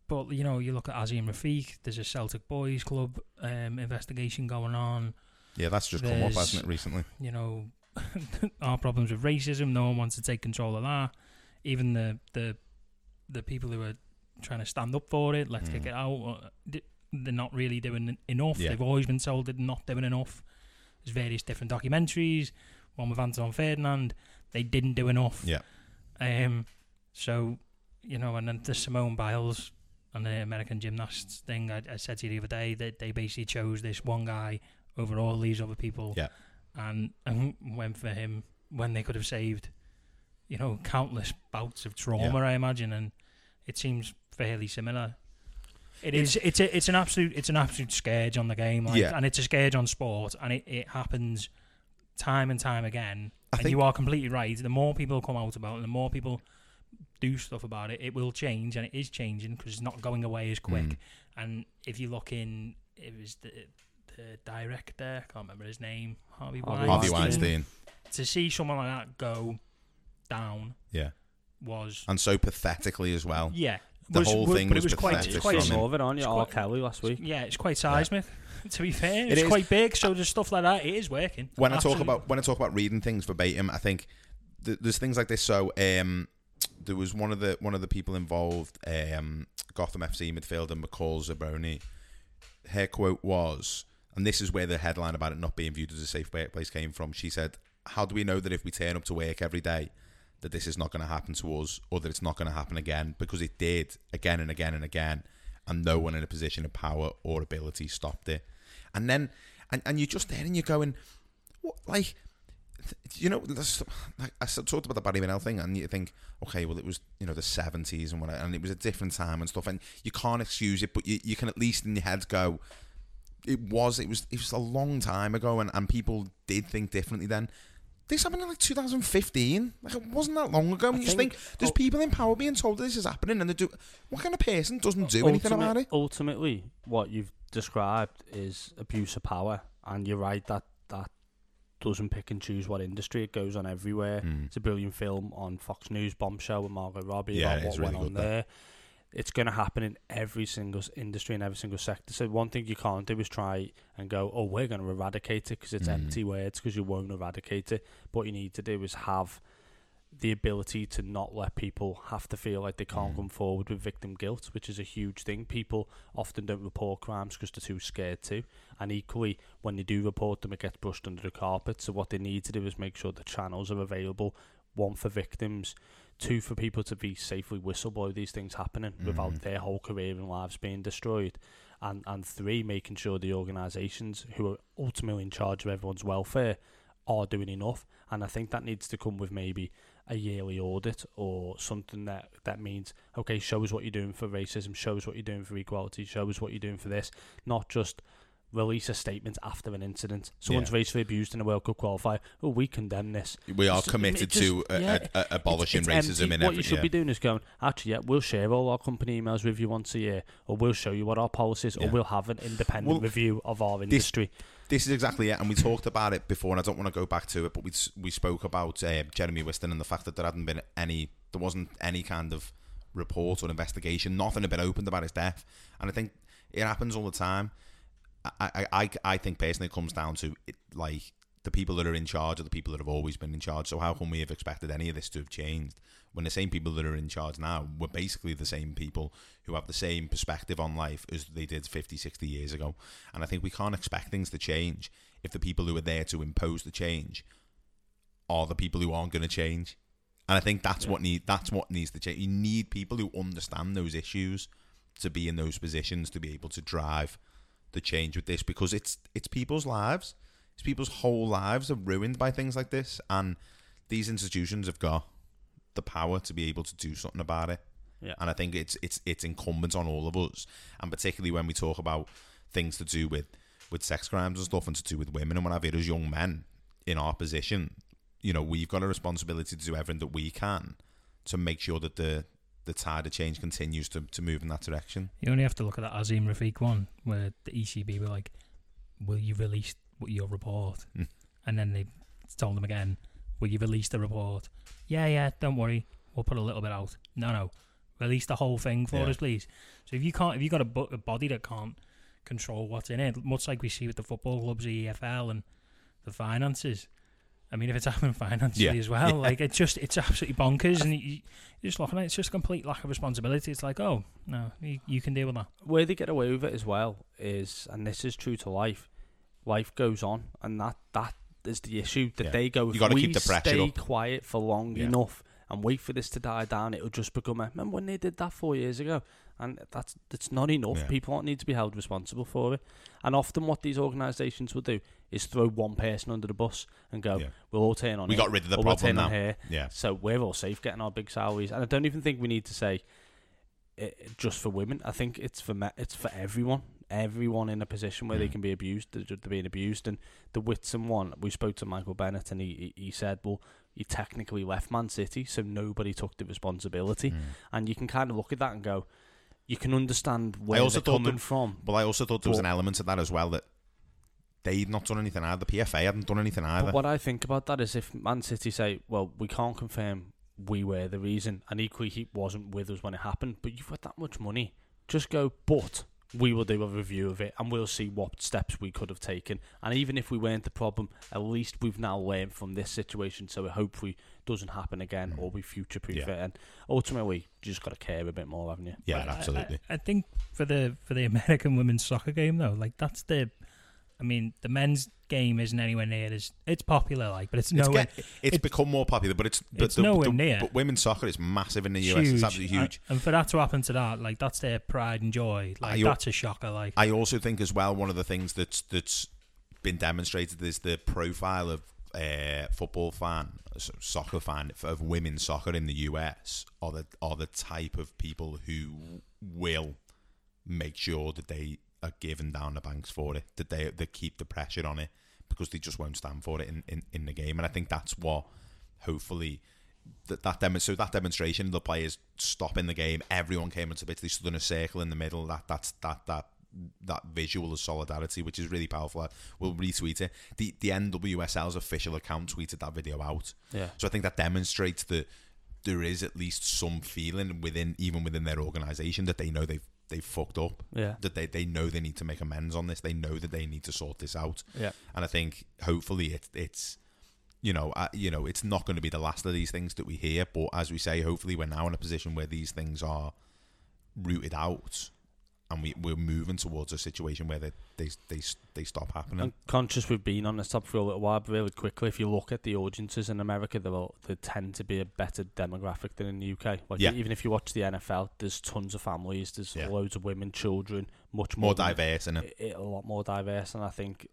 but you know, you look at and Rafiq. There's a Celtic boys club um, investigation going on. Yeah, that's just come up, hasn't it, recently? You know, our problems with racism. No one wants to take control of that. Even the the the people who are trying to stand up for it, let's kick Mm. it out. They're not really doing enough. Yeah. They've always been told they're not doing enough. There's various different documentaries. One with Anton Ferdinand. They didn't do enough. Yeah. Um. So, you know, and then the Simone Biles and the American gymnasts thing. I, I said to you the other day that they basically chose this one guy over all these other people. Yeah. And and went for him when they could have saved, you know, countless bouts of trauma. I imagine, and it seems fairly similar. It is. It's a. It's an absolute. It's an absolute scourge on the game. Like, Yeah. And it's a scourge on sport, and it, it happens time and time again. I and think- you are completely right. The more people come out about it, the more people do stuff about it, it will change, and it is changing because it's not going away as quick. Mm. And if you look in, it was the the director, I can't remember his name, Harvey, Harvey Harvey Weinstein. Weinstein. To see someone like that go down Yeah. was And so pathetically as well. yeah, the Was- whole was- thing but was, was quite- pathetic it's quite from him. On you, It's R. Kelly last week. Yeah, it's quite seismic. To be fair, It it's is. quite big. So there's stuff like that. It is working. when I talk about when I talk about reading things verbatim, I think th- there's things like this. So um, there was one of the one of the people involved, um, Gotham FC midfielder McCall Zerboni. Her quote was, and this is where the headline about it not being viewed as a safe workplace came from. She said, "How do we know that if we turn up to work every day, that this is not going to happen to us, or that it's not going to happen again? Because it did again and again and again, and no one in a position of power or ability stopped it." And then, and, and you're just there and you're going, what, like, you know, I talked about the Barry Bennell thing, and you think, okay, well, it was you know the seventies and whatever, and it was a different time and stuff, and you can't excuse it, but you, you can at least in your head go, it was, it was, it was a long time ago, and, and people did think differently then. This happened in like 2015. Like it wasn't that long ago. And you just think- think there's people in power being told that this is happening, and they do. What kind of person doesn't do anything about it? Ultimately, what you've described is abuse of power, and you're right that that doesn't pick and choose what industry it goes on everywhere. Mm. It's a brilliant film on Fox News, Bombshell with Margot Robbie Yeah, about what really went on that. It's going to happen in every single industry in every single sector. So one thing you can't do is try and go, "Oh, we're going to eradicate it" because it's Mm. empty words because you won't eradicate it. What you need to do is have the ability to not let people have to feel like they can't Mm. come forward with victim guilt, which is a huge thing. People often don't report crimes because they're too scared to, and equally, when they do report them, it gets brushed under the carpet. So what they need to do is make sure the channels are available. One for victims, two for people to be safely whistleblow these things happening without Mhm. their whole career and lives being destroyed, and and three making sure the organisations who are ultimately in charge of everyone's welfare are doing enough. And I think that needs to come with maybe a yearly audit or something that that means okay, show us what you're doing for racism, show us what you're doing for equality, show us what you're doing for this, not just release a statement after an incident. Someone's racially abused in a World Cup qualifier. Oh, we condemn this. We are committed just- to uh, yeah, uh, uh, abolishing It's- it's racism empty. in what every. you should yeah. be doing is going actually yeah we'll share all our company emails with you once a year or we'll show you what our policies Yeah. or we'll have an independent Well, review of our industry This is exactly it, and we talked about it before, and I don't want to go back to it, but we we spoke about uh, Jeremy Wisten and the fact that there hadn't been any, there wasn't any kind of report or investigation, nothing had been opened about his death, and I think it happens all the time. I I, I, I think personally it comes down to it, like the people that are in charge are the people that have always been in charge. So how can we have expected any of this to have changed when the same people that are in charge now were basically the same people who have the same perspective on life as they did 50, 60 years ago? And I think we can't expect things to change if the people who are there to impose the change are the people who aren't going to change. And I think that's what need that's what needs to change. You need people who understand those issues to be in those positions to be able to drive the change with this because it's it's people's lives. It's people's whole lives are ruined by things like this and these institutions have got the power to be able to do something about it. Yeah. And I think it's it's it's incumbent on all of us, and particularly when we talk about things to do with with sex crimes and stuff, and to do with women and what have you, as young men in our position, you know, we've got a responsibility to do everything that we can to make sure that the the tide of change continues to, to move in that direction. You only have to look at that Azeem Rafiq one where the ECB were like, "Will you release your report?" Mm. And then they told them again, "Will you release the report?" Yeah, yeah. Don't worry, we'll put a little bit out. No, no, release the whole thing for Yeah. us, please. So if you can't, if you've got a, bo- a body that can't control what's in it, much like we see with the football clubs, the EFL, and the finances. I mean, if it's happening financially Yeah. as well, Yeah. like it's just it's absolutely bonkers, and you, you just look at it. It's just a complete lack of responsibility. It's like, oh no, you, you can deal with that. where they get away with it as well is, and this is true to life, life goes on, and that that is the issue that Yeah. they go. You If gotta keep the pressure stay up." quiet for long Yeah. enough and wait for this to die down, it'll just become a. Remember when they did that four years ago? And that's that's not enough. Yeah. People don't need to be held responsible for it. And often, what these organisations will do is throw one person under the bus and go, Yeah. "We'll all turn on." We here, got rid of the or we'll problem turn on now. here. Yeah. So we're all safe getting our big salaries, and I don't even think we need to say it just for women. I think it's for me- it's for everyone. Everyone in a position where they Mm. can be abused, they're, they're being abused. And the Wisten one, we spoke to Michael Bennett, and he he said, "Well, he technically left Man City, so nobody took the responsibility." Mm. And you can kind of look at that and go, you can understand where also they're coming that- from. Well, I also thought there was an element of that as well that they'd not done anything either. The PFA hadn't done anything either. But what I think about that is if Man City say, well, we can't confirm we were the reason, and equally he wasn't with us when it happened. But you've got that much money, just go. But we will do a review of it, and we'll see what steps we could have taken. And even if we weren't the problem, at least we've now learned from this situation, so it hopefully doesn't happen again, mm. or we future proof Yeah. it. And ultimately, you just got to care a bit more, haven't you? Yeah, But I- absolutely. I, I think for the for the American women's soccer game though, like that's the, I mean, the men's game isn't anywhere near as it's popular, like, but it's It's, nowhere. get, it's it- become more popular, but it's but it's the, nowhere near. But women's soccer is massive in the US. It's absolutely huge. And, for that to happen to that, like that's their pride and joy. Like I- that's a shocker. Like I also think as well one of the things that's that's been demonstrated is the profile of uh, football fan, so- soccer fan of women's soccer in the US are the are the type of people who will make sure that they are giving down the banks for it, that they they keep the pressure on it because they just won't stand for it in, in, in the game. And I think that's what hopefully that that demo, so that demonstration, the players stopping the game, everyone came into bits, they stood in a circle in the middle. That that's that that that visual of solidarity, which is really powerful. We'll retweet it. The the NWSL's official account tweeted that video out. Yeah. So I think that demonstrates that there is at least some feeling within even within their organisation that they know they've they've fucked up. Yeah. That they, they know they need to make amends on this. They know that they need to sort this out. Yeah. And I think hopefully it, it's you know uh, you know it's not going to be the last of these things that we hear. But as we say, hopefully we're now in a position where these things are rooted out. And we, we're moving towards a situation where they they they, they stop happening. I'm conscious we've been on this topic for a little while, but really quickly, if you look at the audiences in America, they will they tend to be a better demographic than in the UK. Like Yeah. even if you watch the NFL, there's tons of families, there's Yeah. loads of women, children, much More more, than- diverse, isn't it? it, a lot more diverse, and I think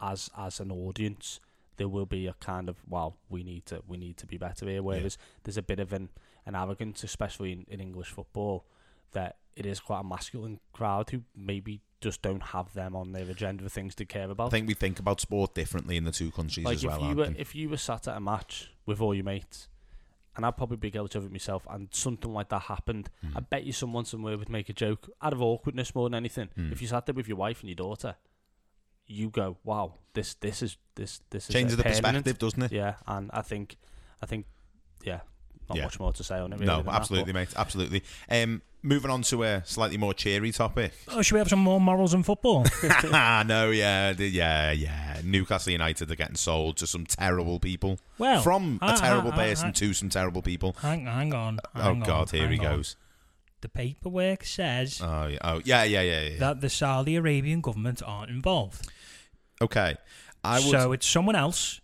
as as an audience, there will be a kind of well, we need to we need to be better here. Whereas there's a bit of an an arrogance, especially in, in English football, that it is quite a masculine crowd who maybe just don't have them on their agenda for things to care about. I think we think about sport differently in the two countries like as if well. you were if you were sat at a match with all your mates. And I'd probably be guilty of it myself, and something like that happened. Hmm. I bet you someone somewhere would make a joke out of awkwardness more than anything. Hmm. If you sat there with your wife and your daughter, you go, "Wow, this this is this this is Changes uh, the permanent." perspective, doesn't it? Yeah, and I think I think yeah, not Yeah. much more to say on it. Really no, than that, absolutely, mate. Absolutely. Um, moving on to a slightly more cheery topic. oh, should we have some more morals in football? Ah no, yeah, yeah, yeah. Newcastle United are getting sold to some terrible people. Well, from a I- I- terrible I- person I- to some terrible people. hang, hang on. oh hang on, God, here he on. goes. The paperwork says Oh yeah, oh yeah, yeah, yeah, yeah. that the Saudi Arabian government aren't involved. okay, I would. So it's someone else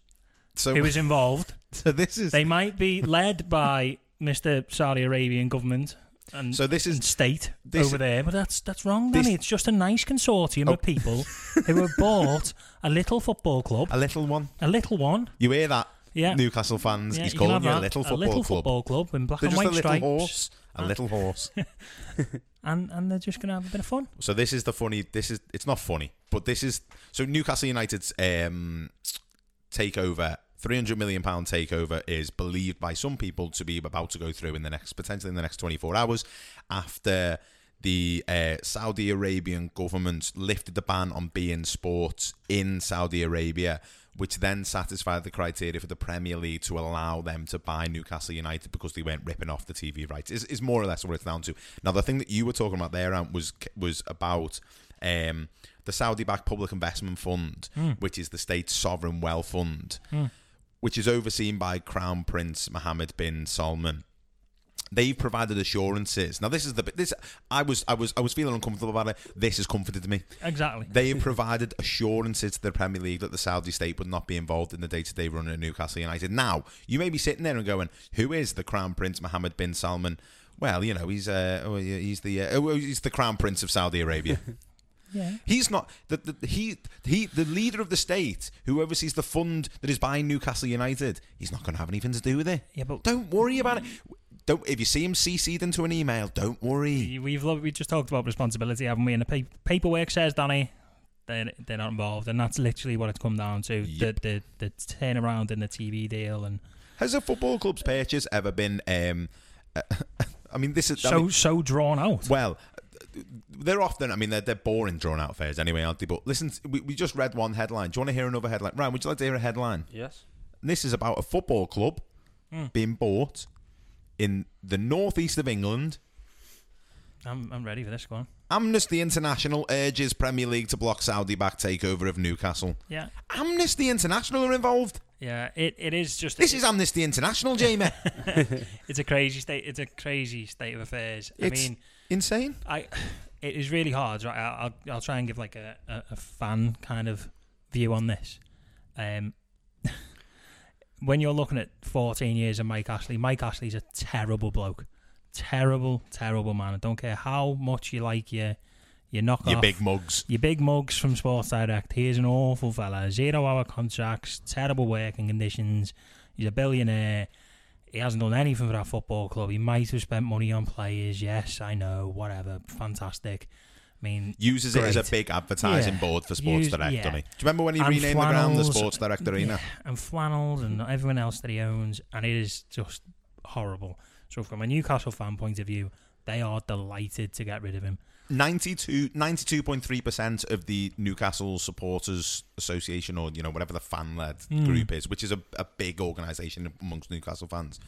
So, who is involved. so this is They might be led by Mr. Saudi Arabian government and, so this is state this- over there, but that's that's wrong, this- Danny. It's just a nice consortium Oh. of people who have bought a little football club, a little one. a little one. You hear that, Yeah, Newcastle fans? yeah He's calling you a little football little club. football club in black They're and a white little stripes, horse. A little horse. and and they're just gonna have a bit of fun. So this is the funny. This is it's not funny, but this is so Newcastle United's um, takeover, three hundred million pound takeover, is believed by some people to be about to go through in the next potentially in the next twenty four hours after the uh, Saudi Arabian government lifted the ban on beIN Sports in Saudi Arabia. Which then satisfied the criteria for the Premier League to allow them to buy Newcastle United because they weren't ripping off the TV rights. Is is more or less what it's down to. Now, the thing that you were talking about there Ant, was was about um, the Saudi-backed Public Investment Fund, which is the state's sovereign wealth fund, which is overseen by Crown Prince Mohammed bin Salman. They've provided assurances. Now, this is the bit. This I was I was I was feeling uncomfortable about it. This has comforted me. Exactly. They have provided assurances to the Premier League that the Saudi state would not be involved in the day-to-day running of Newcastle United. Now, you may be sitting there and going, "Who is the Crown Prince Mohammed bin Salman?" Well, you know, he's uh, oh, he's the uh, oh, he's the Crown Prince of Saudi Arabia. yeah. He's not the, the he he the leader of the state who oversees the fund that is buying Newcastle United. He's not going to have anything to do with it. Yeah, but Don't worry about it. Don't if you see him CC'd into an email, don't worry. we've we just talked about responsibility, haven't we? And the pa- paperwork says, Danny, they're, they're not involved, and that's literally what it's come down to. Yep. The, the the turnaround in the TV deal, and Has a football club's purchase ever been? Um, I mean, this is I so mean, so drawn out. well. They're often, I mean, they're, they're boring, drawn out affairs anyway, aren't they? But listen, we, we just read one headline. Do you want to hear another headline? Ryan, would you like to hear a headline? Yes. And this is about a football club hmm. being bought in the northeast of England. I'm, I'm ready for this one. Amnesty International urges Premier League to block Saudi backed takeover of Newcastle. Yeah, Amnesty International are involved. yeah. It, it is just. This is Amnesty International, Jamie. It's a crazy state. It's a crazy state of affairs. I mean, insane. I. It is really hard. Right, I'll I'll, I'll try and give like a, a, a fan kind of view on this. Um, when you're looking at 14 years of Mike Ashley, Mike Ashley's a terrible bloke, terrible, terrible man. I don't care how much you like your your knock You off, big mugs. your big mugs from Sports Direct. He is an awful fella. Zero hour contracts, terrible working conditions. He's a billionaire. He hasn't done anything for that football club. He might have spent money on players. Yes, I know. Whatever. Fantastic. I mean, Uses it as a big advertising Yeah. board for Sports Use- Direct, yeah. doesn't he? Do you remember when he And renamed the ground the. Sports Direct Arena? yeah, and flannels and everyone else that he owns, and it is just horrible. So, from a Newcastle fan point of view, they are delighted to get rid of him. 92, 92.3% of the Newcastle Supporters Association, or you know whatever the fan-led Hmm. group is, which is a, a big organisation amongst Newcastle fans,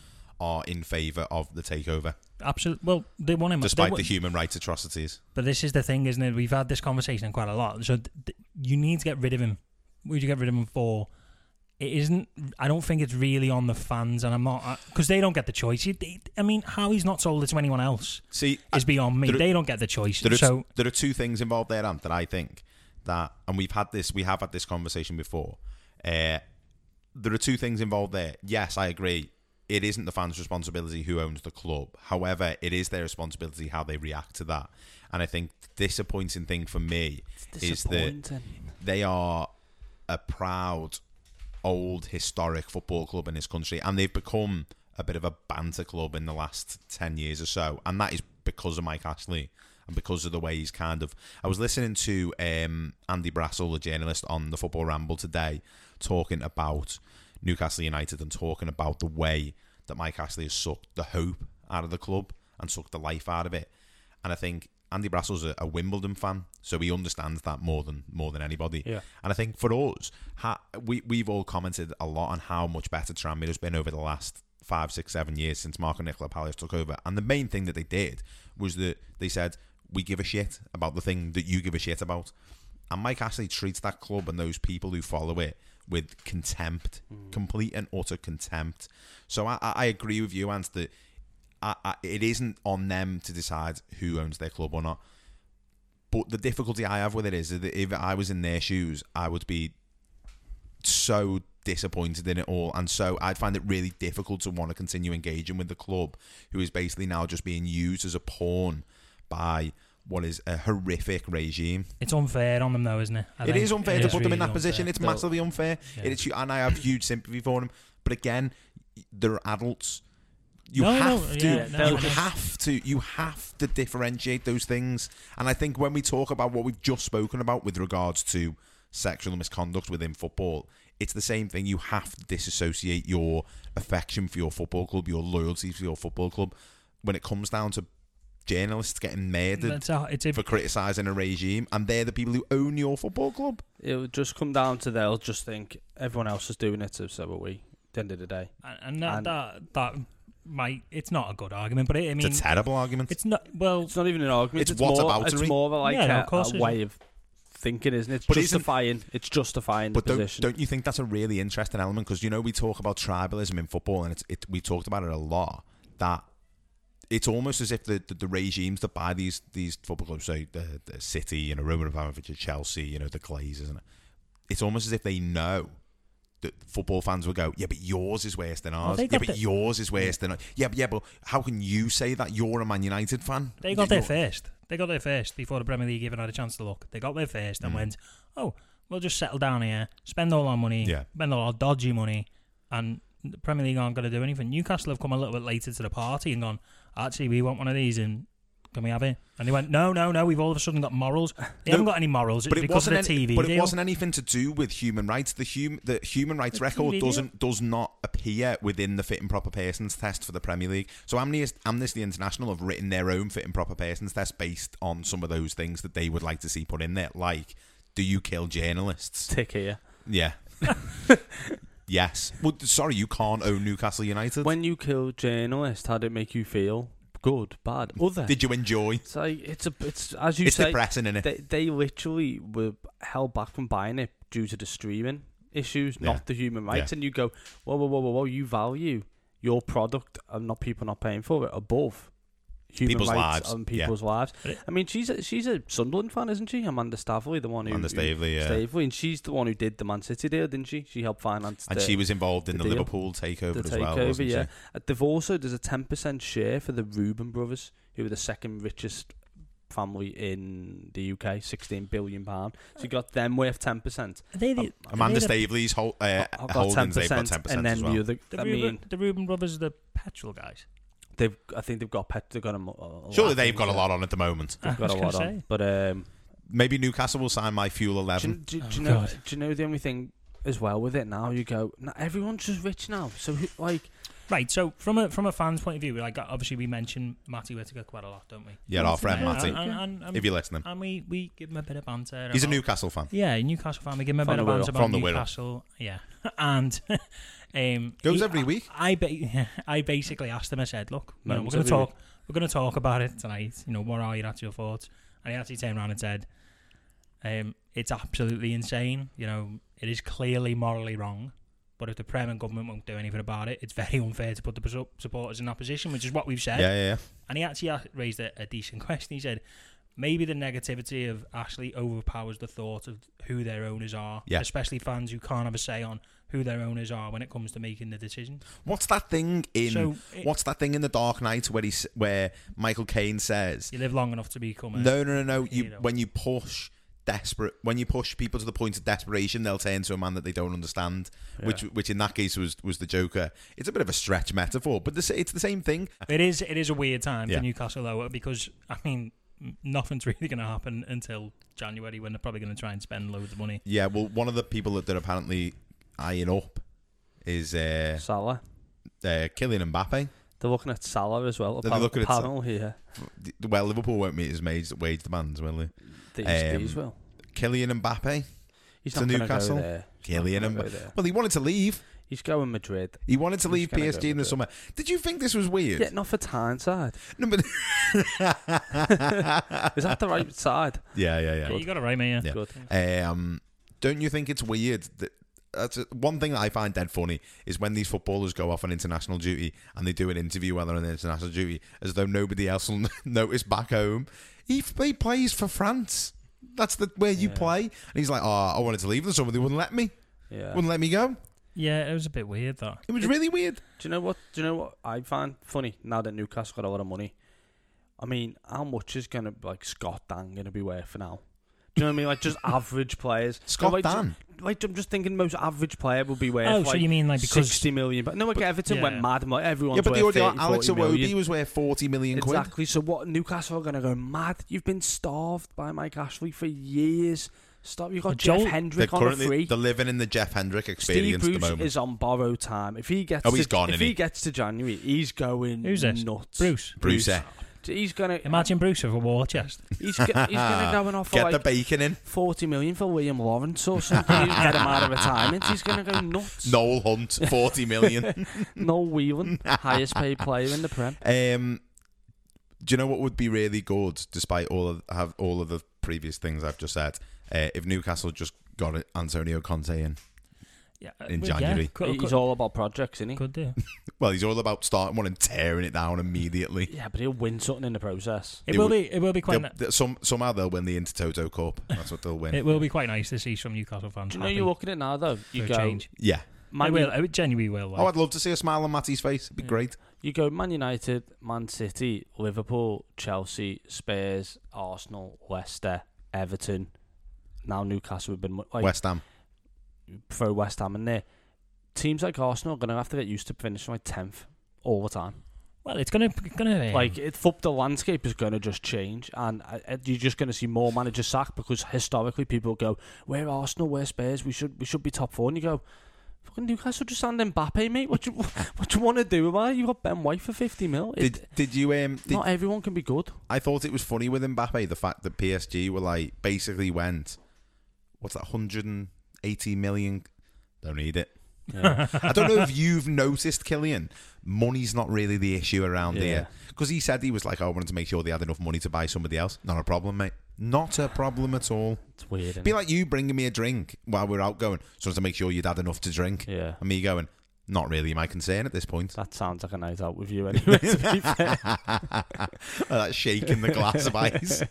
are in favour of the takeover, Absolutely. Well, they want him. despite wa- the human rights atrocities. But this is the thing, isn't it? We've had this conversation quite a lot. So th- you need to get rid of him. What would you get rid of him for? It isn't. I don't think it's really on the fans, and I'm not because they don't get the choice. You- they- I mean, how he's not sold it to anyone else See, is beyond me. are- they don't get the choice. there are, So there are two things involved there, Ant, that I think that, and we've had this, we have had this conversation before. Uh, there are two things involved there. Yes, I agree. It isn't the fans' responsibility who owns the club. However, it is their responsibility how they react to that. And I think the disappointing thing for me is that they are a proud, old, historic football club in this country, and they've become a bit of a banter club in the last 10 years or so. And that is because of Mike Ashley and because of the way he's kind of. I was listening to um, Andy Brassell, the journalist, on the Football Ramble today, talking about Newcastle United and talking about the way that Mike Ashley has sucked the hope out of the club and sucked the life out of it. And I think Andy Brassell's a, a Wimbledon fan, so he understands that more than more than anybody. Yeah. And I think for us, ha, we we've all commented a lot on how much better Tranmere has been over the last five, six, seven years since Marco Nicola Palios took over. And the main thing that they did was that they said we give a shit about the thing that you give a shit about. And Mike Ashley treats that club and those people who follow it with contempt, mm. complete and utter contempt. So I, I I agree with you, Ant, that I, I, it isn't on them to decide who owns their club or not. But the difficulty I have with it is that if I was in their shoes, I would be so disappointed in it all, and so I'd find it really difficult to want to continue engaging with the club, who is basically now just being used as a pawn by what is a horrific regime. it's unfair on them, though, isn't it? I It is unfair it to is put them in really that position. It's massively unfair. Yeah. It is, and I have huge sympathy for them. But again, they're adults. You No, no, have to. yeah, no, you no. have to. You have to differentiate those things. And I think when we talk about what we've just spoken about with regards to sexual misconduct within football, it's the same thing. You have to disassociate your affection for your football club, your loyalty for your football club, when it comes down to journalists getting murdered It's a, it's a, for criticising a regime, and they're the people who own your football club. It would just come down to they'll just think everyone else is doing it, so so are we. At the end of the day, and and that, And- that that might. It's not a good argument, but it, I mean, It's a terrible argument. it's not. Well, it's not even an argument. It's more, whataboutery. It's more of a, like Yeah, no, a, of course a it is. way of thinking, isn't it? It's But isn't- justifying. It's justifying But the don't, position. don't you think that's a really interesting element? Because you know we talk about tribalism in football, and it's it, we talked about it a lot. That it's almost as if the, the, the regimes that buy these these football clubs, say the, the City, you know, Roman Abramovich, Chelsea, you know, the Glazers, and it's almost as if they know that football fans will go, yeah, but yours is worse than ours. they yeah, but the- yours is worse than ours. Yeah, but yeah, but how can you say that you're a Man United fan? They got there You're- first. They got there first before the Premier League even had a chance to look. They got there first and Mm. went, oh, we'll just settle down here, spend all our money, Yeah. spend all our dodgy money, and the Premier League aren't going to do anything. Newcastle have come a little bit later to the party and gone, actually, we want one of these and can we have it? And he went, no, no, no, we've all of a sudden got morals. They No, haven't got any morals. But it's it because wasn't. of the Any, TV but deal. it wasn't anything to do with human rights. The hum, the human rights The record TV doesn't does not appear within the fit and proper persons test for the Premier League. So Amnesty, Amnesty International have written their own fit and proper persons test based on some of those things that they would like to see put in there, like do you kill journalists? Tick here. Yeah. Yes. Well, sorry, you can't own Newcastle United. When you kill journalist, how did it make you feel? Good, bad, other? Did you enjoy? It's like it's a it's as you It's say. depressing, innit? They they literally were held back from buying it due to the streaming issues, Yeah. not the human rights. Yeah. And you go, whoa, whoa, whoa, whoa, whoa! You value your product and not people not paying for it above human People's rights lives, and yeah. people's lives. I mean, she's a, she's a Sunderland fan, isn't she? Amanda Staveley, the one who Amanda who- Staveley, yeah. Staveley, and she's the one who did the Man City deal, didn't she? She helped finance And the, she was involved in the the. Liverpool takeover the as well. takeover. wasn't yeah, she? They've also there's a ten percent share for the Reuben brothers, who are the second richest family in the UK, sixteen billion pound. So you got them worth ten percent. They the, Um, Amanda they the, Staveley's whole, uh, I've got ten holdings, they've got percent, 10% and then as well. the other. the, I Reuben, mean, the Reuben brothers are the petrol guys. They've. I think they've got pet. They've got a, a lot Surely of they've got a lot on at the moment. They've got a lot gonna on, but um, Maybe Newcastle will sign my Fuel do, you- 11. do, do Oh, you know? God. Do you know the only thing as well with it now? You go, "Nah, everyone's just rich now. So who, like, Right, so from a from a fan's point of view, like obviously we mention Matty Whittaker quite a lot, don't we? Yeah, our friend Yeah, Matty, and, and, and, and, if you're listening. and we, we give him a bit of banter. He's a about- Newcastle fan. Yeah, Newcastle fan. We give him a From bit of the Wirral. banter about From the Wirral. Newcastle. Yeah, and um, Goes he- every week. I ba- I basically asked him. I said, "Look, you know, we're going to every talk. We're going to talk about it tonight. You know, what are your actual thoughts?" And he actually turned around and said, um, "It's absolutely insane. You know, it is clearly morally wrong." But if the Prem and government won't do anything about it, it's very unfair to put the su- supporters in that position, which is what we've said. Yeah, yeah, yeah. And he actually raised a, a decent question. He said, maybe the negativity of Ashley overpowers the thought of who their owners are, Yeah. especially fans who can't have a say on who their owners are when it comes to making the decision. What's that thing in? So it- what's that thing in the Dark Knight where he where Michael Caine says, You live long enough to become a. "No, no, no, no. You when you push desperate, when you push people to the point of desperation, they'll turn to a man that they don't understand." Which, which in that case was was the Joker. It's a bit of a stretch metaphor, but the, s- it's the same thing. It is. It is a weird time Yeah. for Newcastle lower because I mean, nothing's really going to happen until January when they're probably going to try and spend loads of money. Yeah, well, one of the people that they're apparently eyeing up is uh, Salah. uh, Kylian Mbappe. They're looking at Salah as well. They're pan- looking at panel here. Well, Liverpool won't meet his wage, wage demands, will they? These, Um, these will. Kylian Mbappe. He's to not going to Newcastle. go there. He's Kylian Mbappe. go there. Well, he wanted to leave. He's going Madrid. He wanted to He's leave gonna PSG go in the summer. Did you think this was weird? Yeah, not for Tyneside. No, but Is that the right side? yeah, yeah, Yeah, yeah. you got it right, mate. Yeah. Good. Um, don't you think it's weird that that's a, one thing that I find dead funny is when these footballers go off on international duty and they do an interview while they're on international duty as though nobody else will notice back home. He, he plays for France. That's the where you Yeah. play. And he's like, oh, I wanted to leave the summer. They wouldn't let me. Yeah. Wouldn't let me go. Yeah, it was a bit weird though. It was really weird. Do you know what? Do you know what I find funny now that Newcastle got a lot of money? I mean, how much is gonna like Scott Dan gonna be worth for now? Do you know what I mean? Like just average players. Scott like, ju- Dan. Like I'm just thinking, most average player will be worth. Oh, like so you mean like because sixty million? But no, like Everton went yeah. mad. and, Like everyone's Yeah, but the worth audio, 30, Alex 40 million. Iwobi was worth 40 million quid. Exactly. So what? Newcastle are going to go mad. You've been starved by Mike Ashley for years. Stop. You've got But Jeff They're Hendrick on a currently free. they're living in the Jeff Hendrick Steve experience at the Bruce moment. is on borrowed time. If he gets, Oh, he's to, gone, If isn't he he? gets to January, he's going Who's this? nuts. Bruce. Bruce, eh? He's gonna Imagine Bruce with a war chest. He's, go- he's gonna go and offer Get the like bacon in. forty million for William Lawrence or something. You get him out of retirement. He's gonna go nuts. Noel Hunt, 40 million. Noel Whelan, highest paid player in the Prem. Um, do you know what would be really good, despite all of have all of the previous things I've just said? Uh, if Newcastle just got Antonio Conte in, Yeah, In uh, well, January. Yeah, could, He's could, all about projects, isn't he? could do. well, he's all about starting one and tearing it down immediately. Yeah, but he'll win something in the process. It It will would- be. It will be quite. They'll- ni- they- some somehow they'll win the Intertoto Cup. That's what they'll win. It will be quite nice to see some Newcastle fans. Do you know you're looking at now though? You go change. yeah. Man, it will. It genuinely will. Oh, I'd love to see a smile on Matty's face. It'd be Yeah. great. You go Man United, Man City, Liverpool, Chelsea, Spurs, Arsenal, Leicester, Everton. Now Newcastle have been like West Ham. Throw West Ham in there. Teams like Arsenal are going to have to get used to finishing like tenth all the time. well, it's gonna gonna um, Like it, foot- the landscape is going to just change, and uh, uh, you're just going to see more managers sacked because historically people go, "We're Arsenal, we're Spurs, we should we should be top four. and you go. Fucking Newcastle just signed Mbappe, mate. What you what you want to do about it? You got Ben White for fifty mil. It- Did did you um? Did, not everyone can be good. I thought it was funny with Mbappe the fact that PSG were like basically went, what's that, 180 million? Don't need it. I don't know if you've noticed, Kylian. Money's not really the issue around Yeah. here because he said he was like, oh, "I wanted to make sure they had enough money to buy somebody else." Not a problem, mate. Not a problem at all. It's weird. Be innit? like you bringing me a drink while we're out going, so to make sure you'd had enough to drink. Yeah. And me going, not really my concern at this point. That sounds like a night out with you anyway, to be fair. that shaking the glass of ice.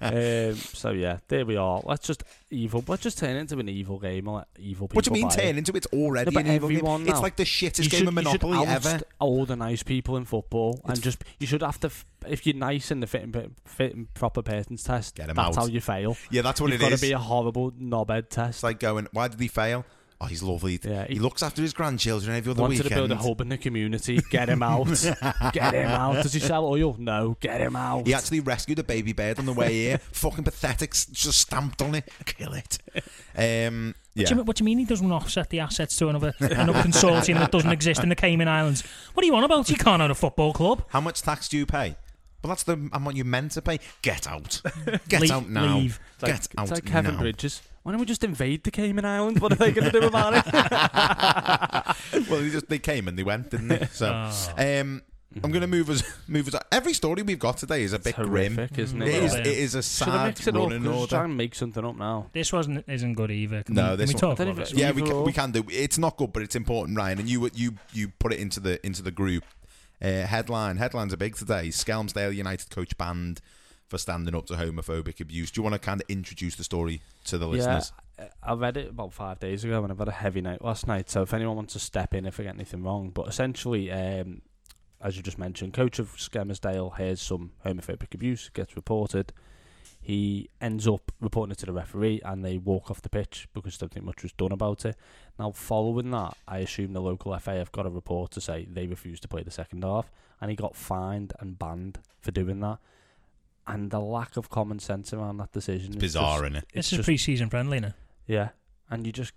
um, so yeah, there we are. Let's just evil. Let's just turn it into an evil game. and let evil people. What do you mean buy turn it. into? It's already No, but an evil game. everyone It's now- like the shittest game of Monopoly oust ever. all the nice people in football, and just you should have to. F- if you're nice in the fit and, fit and proper person's test, Get 'em that's out. how you fail. Yeah, that's what You've it got is. to be a horrible knobhead test. It's like going, why did he fail? Oh, he's lovely. Yeah, he, he- looks after his grandchildren every other Wanted weekend. to build a hub in the community. Get him out. Get him out. Does he sell oil? No. Get him out. He actually rescued a baby bird on the way here. Fucking pathetic. Just stamped on it. Kill it. Um, What, do yeah. you, what do you mean he doesn't offset the assets to another another consortium that doesn't exist in the Cayman Islands? What are you on about? You can't own a football club. How much tax do you pay? Well, that's the amount you're meant to pay. Get out. Get Leave- out now. leave. It's like, Get it's out like Kevin now. Bridges. Why don't we just invade the Cayman Islands? What are they going to do about it? well, they just they came and they went, didn't they? So, um, I'm going to move us move us. Every story we've got today is a bit grim. isn't it? It is. Yeah. It is a Should I sad mix it up? order. Try and make something up now. This wasn't isn't good either. Can No, we, this can we one- talk don't about even- Yeah, we can, we can do. It's not good, but it's important, Ryan. And you you you put it into the into the group. Uh, headline headlines are big today. Skelmersdale United coach banned for standing up to homophobic abuse. Do you want to kind of introduce the story to the listeners? Yeah, I read it about five days ago, and I've had a heavy night last night. So if anyone wants to step in if I get anything wrong, but essentially, um, as you just mentioned, coach of Skelmersdale hears some homophobic abuse, gets reported. He ends up reporting it to the referee, and they walk off the pitch because don't think much was done about it. Now, following that, I assume the local FA have got a report to say they refused to play the second half, and he got fined and banned for doing that. And the lack of common sense around that decision It's is bizarre, just- isn't it? This it's is just- pre-season friendly now. yeah, and you just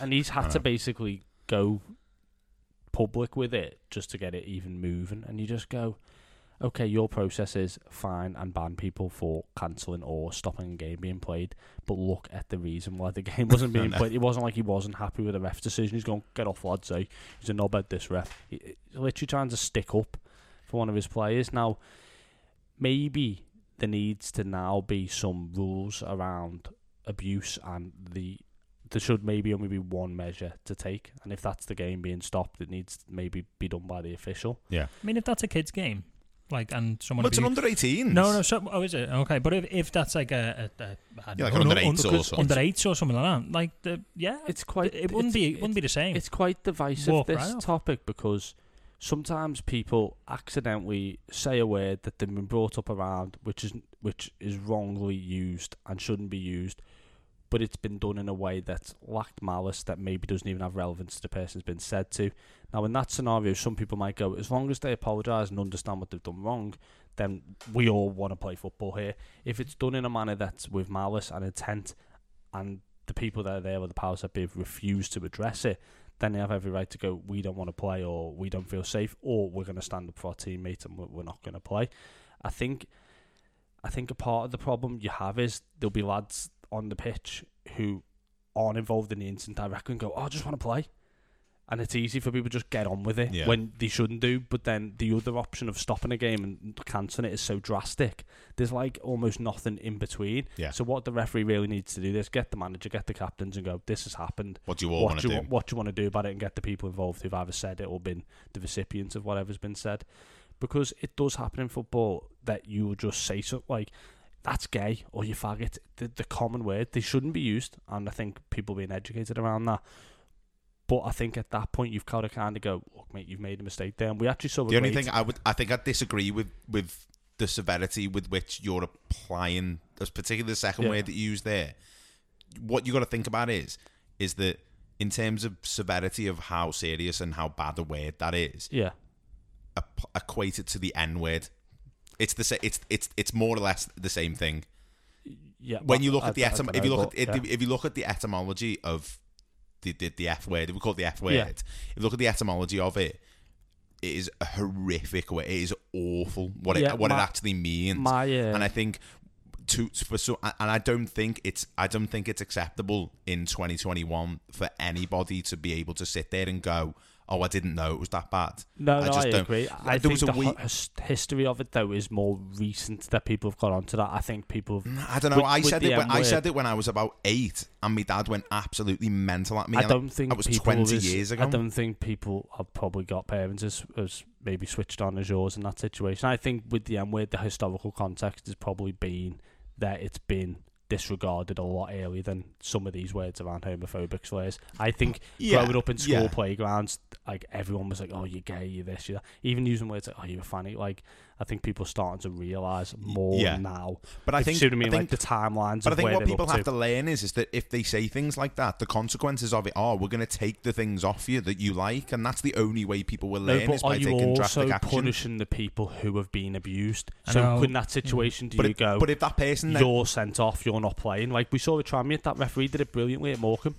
and he's had to basically go public with it just to get it even moving, and you just go, okay, your process is fine and ban people for cancelling or stopping a game being played, but look at the reason why the game wasn't being played. It wasn't like he wasn't happy with the ref's decision. He's going get off, lads. Eh? He's a knobhead. This ref, he's literally trying to stick up for one of his players now. Maybe there needs to now be some rules around abuse and the there should maybe only be one measure to take and if that's the game being stopped it needs to maybe be done by the official yeah I mean, if that's a kids' game, like, and someone Well, it's an abu- under 18. No, no. So, oh, is it okay? But if, if that's like a, a, a I don't Yeah, like know, an under un- eights or something. under eights or something like that, like the yeah, it's quite it wouldn't it's- be it wouldn't be the same. it's quite divisive Walk this right off. topic because sometimes people accidentally say a word that they've been brought up around which is which is wrongly used and shouldn't be used but it's been done in a way that's lacked malice that maybe doesn't even have relevance to the person it's been said to. Now in that scenario some people might go as long as they apologise and understand what they've done wrong then we all want to play football here. If it's done in a manner that's with malice and intent and the people that are there with the powers that be have refused to address it then they have every right to go, we don't want to play or we don't feel safe or we're going to stand up for our teammate and we're, not going to play. I think I think a part of the problem you have is there'll be lads on the pitch who aren't involved in the incident directly and go, oh, I just want to play. And it's easy for people to just get on with it Yeah. when they shouldn't do. But then the other option of stopping a game and cancelling it is so drastic. There's like almost nothing in between. Yeah. So what the referee really needs to do is get the manager, get the captains, and go, "This has happened What do you all want to do? what do you want to do about it and get the people involved who've either said it or been the recipients of whatever's been said because it does happen in football that you will just say something like that's gay or you faggot the, the common word they shouldn't be used and I think people being educated around that but I think at that point you've got to kind of go look mate you've made a mistake there and we actually saw The only thing I would, I think I disagree with with the severity with which you're applying, particularly the second Yeah. word that you used there. What you got to think about is, is that in terms of severity of how serious and how bad a word that is, yeah equate it to the N word. It's the sa- it's it's it's more or less the same thing. yeah When you look I- at the etym- don't if you look but, at yeah. if you look at the etymology of the the, the F word, we call it the F word. Yeah. If you look at the etymology of it, it is a horrific word. It is awful what it what my- it actually means. my uh, and I think to for so and I don't think it's I don't think it's acceptable in 2021 for anybody to be able to sit there and go, "Oh, I didn't know it was that bad." No, I no, just I don't- agree. There I think was a the week- history of it though is more recent that people have got onto that. I think people. Have, I don't know. With- I said it. When, I said it when I was about eight, and my dad went absolutely mental at me. I don't think that was people 20 as- years ago. I don't think people have probably got parents as, as maybe switched on as yours in that situation. I think with the M word, the historical context has probably been that it's been disregarded a lot earlier than some of these words around homophobic slurs. I think Yeah, growing up in school yeah. playgrounds, like everyone was like, "Oh, you're gay, you're this, you're that." Even using words like "Oh, you're a fanny," like I think people are starting to realise more yeah. now. But I you think what I mean, think, like the timelines But I think what people have to. to learn is is that if they say things like that, the consequences of it are we're going to take the things off you that you like, and that's the only way people will No, learn is but by are you taking also drastic action. punishing the people who have been abused? I So in that situation, do But you if, go? but if that person then you're sent off. You're not playing. Like we saw with Tranmere, that referee did it brilliantly at Morecambe.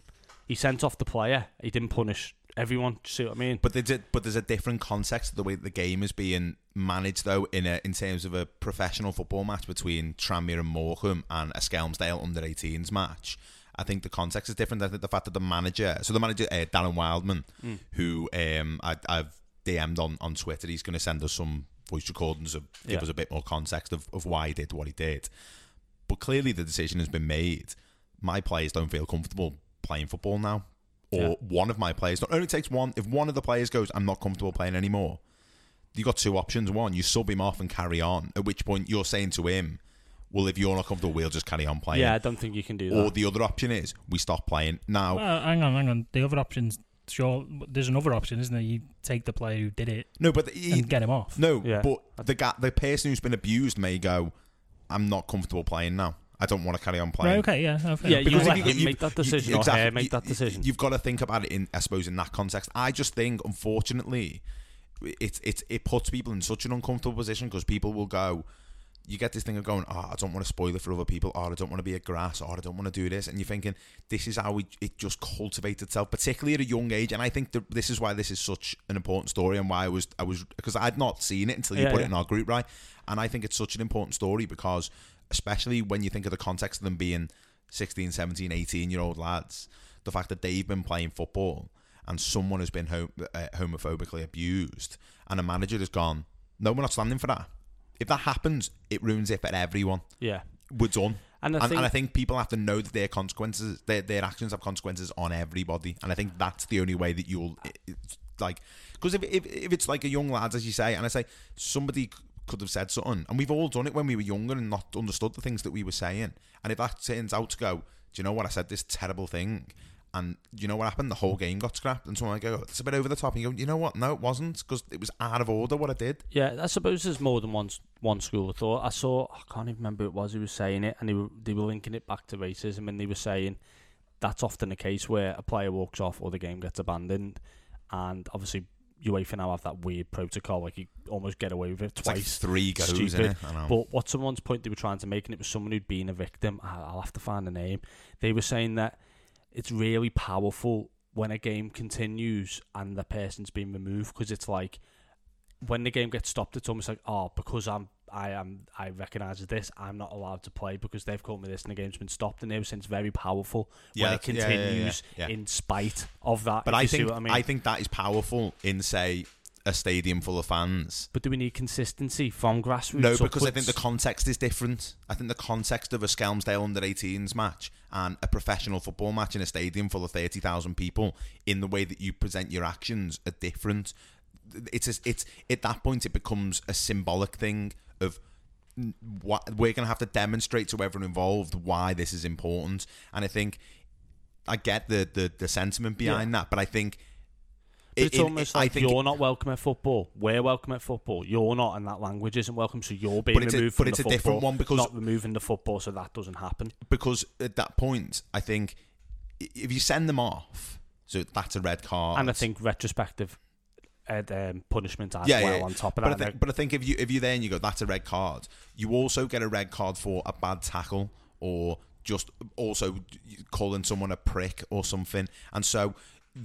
He sent off the player. He didn't punish everyone. See what I mean? But there's a, but there's a different context to the way the game is being managed, though, in a, in terms of a professional football match between Tranmere and Morecambe and a Skelmersdale under 18s match. I think the context is different. I think the fact that the manager, so the manager uh, Darren Wildman, Mm. who um, I, I've DM'd on, on Twitter, he's going to send us some voice recordings of give Yeah. us a bit more context of, of why he did what he did. But clearly, the decision has been made. My players don't feel comfortable playing football now, or Yeah. one of my players. Not only takes one. If one of the players goes, "I'm not comfortable playing anymore," you got two options. One, you sub him off and carry on. At which point, you're saying to him, "Well, if you're not comfortable, we'll just carry on playing." yeah, I don't think you can do that. Or the other option is we stop playing now. Well, hang on, hang on. The other options, sure, there's another option, isn't there? You take the player who did it No, but he, and get him off. no, Yeah. but the guy, the person who's been abused may go, "I'm not comfortable playing now. I don't want to carry on playing." Right, okay, yeah. no, yeah, enough. you Because let if you- him you- make that decision or exactly, her make you- that decision. You've got to think about it in, I suppose, in that context. I just think, unfortunately, it it it puts people in such an uncomfortable position because people will go. You get this thing of going, oh, I don't want to spoil it for other people, or I don't want to be a grass, or I don't want to do this, and you're thinking this is how it, it just cultivates itself, particularly at a young age. And I think that this is why this is such an important story, and why I was I was because I'd not seen it until you Yeah, put yeah. it in our group, right? And I think it's such an important story because, especially when you think of the context of them being 16, 17, 18 year old lads, the fact that they've been playing football and someone has been hom- uh, homophobically abused and a manager has gone, no, we're not standing for that. If that happens, it ruins it for everyone. yeah, We're done. and I And, think and I think people have to know that their consequences, their, their actions have consequences on everybody. And I think that's the only way that you'll, it- it's like, because if, if, if it's like a young lad, as you say, and I say somebody could have said something, and we've all done it when we were younger and not understood the things that we were saying. And if that turns out to go, do you know what? I said this terrible thing. And you know what happened? The whole game got scrapped. And someone go, it's a bit over the top. And you go, you know what? No, it wasn't. Because it was out of order what I did. Yeah, I suppose there's more than one one school of thought. I saw, I can't even remember who it was who was saying it, and they were they were linking it back to racism, and they were saying that's often the case where a player walks off or the game gets abandoned, and obviously UEFA now have that weird protocol, like you almost get away with it It's like twice. three goes, Stupid. in it? I know. But what someone's point they were trying to make, and it was someone who'd been a victim. I'll have to find the name. They were saying that it's really powerful when a game continues and the person's been removed because it's like when the game gets stopped, it's almost like oh, because I'm I am I recognise this, I'm not allowed to play because they've called me this and the game's been stopped. And saying it's very powerful Yeah, when it that's- yeah, yeah, continues in spite of that. But I think I mean. think that is powerful in say a stadium full of fans. but do we need consistency from grassroots? No, because I think the context is different. I think the context of a Skelmersdale under 18s match and a professional football match in a stadium full of 30,000 people in the way that you present your actions are different. It's a, it's at that point it becomes a symbolic thing of what we're going to have to demonstrate to everyone involved why this is important. And I think I get the the, the sentiment behind that, but I think But it's in- almost I like you're not welcome at football. We're welcome at football. You're not, and that language isn't welcome. So you're being But it's a- removed but it's a football. different one because- not removing the football, so that doesn't happen. because at that point, I think if you send them off, so that's a red card. And I think retrospective uh, um, punishment as yeah, well yeah, on top of but that. I think, but I think if you if you're there and you go, that's a red card. You also get a red card for a bad tackle or just also calling someone a prick or something. And so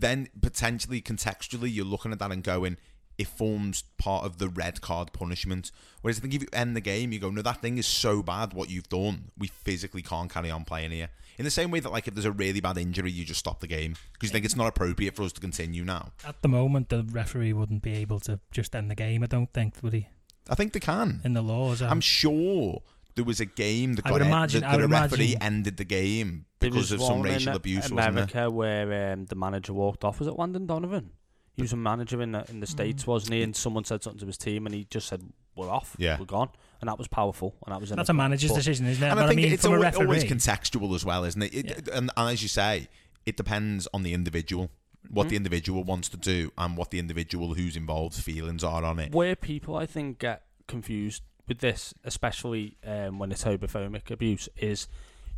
then potentially contextually, you're looking at that and going, it forms part of the red card punishment. Whereas I think if you end the game, you go, no, that thing is so bad what you've done, we physically can't carry on playing here. In the same way that, like, if there's a really bad injury, you just stop the game because you think it's not appropriate for us to continue now. At the moment, the referee wouldn't be able to just end the game. I don't think would he I think they can. in the laws. um, I'm sure there was a game that I got would imagine- that, I that would a referee imagine- ended the game because was of some one in racial abuse, wasn't there? America where um, the manager walked off. Was it Landon Donovan? He was a manager in the in the states, wasn't he? And someone said something to his team, and he just said, "We're off. Yeah. we're gone." And that was powerful, and that was that's a manager's but- decision, isn't it? And but I think mean, it's from a always, referee, always contextual as well, isn't it? It- and, and as you say, it depends on the individual, what Mm-hmm. the individual wants to do, and what the individual who's involved's feelings are on it. Where people, I think, get confused with this, especially um, when it's homophobic abuse, is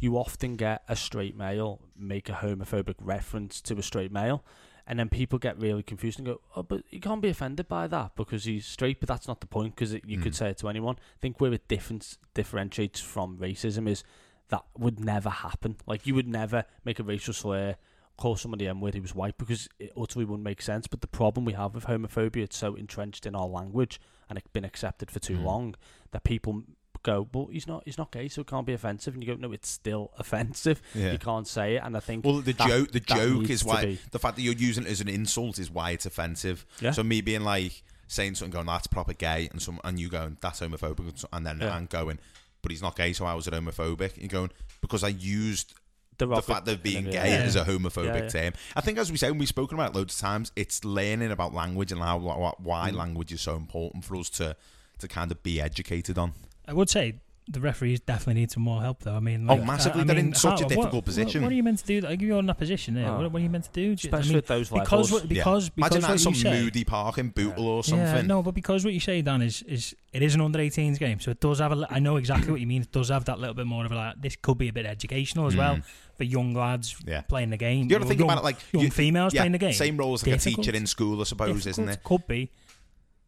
you often get a straight male make a homophobic reference to a straight male, and then people get really confused and go, "Oh, but you can't be offended by that because he's straight." But that's not the point because you could Mm. say it to anyone. I think where it difference differentiates from racism is that would never happen. Like you would never make a racial slur, call somebody N word who was white because it utterly wouldn't make sense. But the problem we have with homophobia, it's so entrenched in our language and it's been accepted for too Mm. long that people go, but he's not, he's not gay, so it can't be offensive." And you go, "No, it's still offensive. Yeah. You can't say it." And I think Well, the that- joke, the joke is why be- the fact that you're using it as an insult is why it's offensive. Yeah. So me being like saying something, going that's proper gay, and some and you going that's homophobic, and then Yeah. I'm going, but he's not gay, so I was it homophobic. You're going because I used the Derogatory- fact of being gay Yeah. is a homophobic Yeah, yeah. term. I think, as we say, and we've spoken about it loads of times, it's learning about language and how why Mm. language is so important for us to to kind of be educated on. I would say the referees definitely need some more help, though. I mean, Oh, like, massively. I, I They're in mean, such a difficult what, position. What, what are you meant to do? Like, you're in that position there. Oh. What, what are you meant to do? Do you- I especially mean, at those because levels. what, because yeah. because Imagine that some say, moody park in Bootle or something. Yeah, no, but because what you say, Dan, is is it is an under 18s game, so it does have A, I know exactly what you mean. It does have that little bit more of a like. This could be a bit educational as well Mm. for young lads Yeah. playing the game. You got to think young, about it like young you- females yeah, playing the game. Same role as like a teacher in school, I suppose, isn't it? Could be.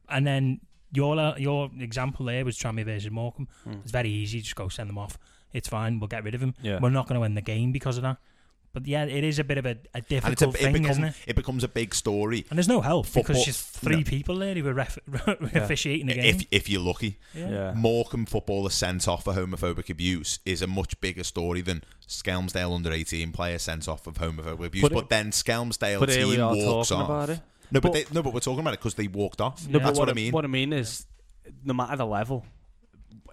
And then your uh, your example there was Tranmere versus Morecambe. Mm. It's very easy. Just go send them off. It's fine. We'll get rid of him. Yeah. We're not going to win the game because of that. But yeah, it is a bit of a, a difficult a, it, thing, become, isn't it? it becomes a big story And there's no help Football- because just three no. people there who were ref- officiating the game. if if you're lucky. yeah. yeah. Morecambe footballer sent off for homophobic abuse is a much bigger story than Skelmersdale under 18 player sent off of homophobic abuse. But But, it- then Skelmersdale But team are walks talking off. About it. No, but, But- they, no, but we're talking about it because they walked off. No, but That's what I I- mean. What I mean is, no matter the level,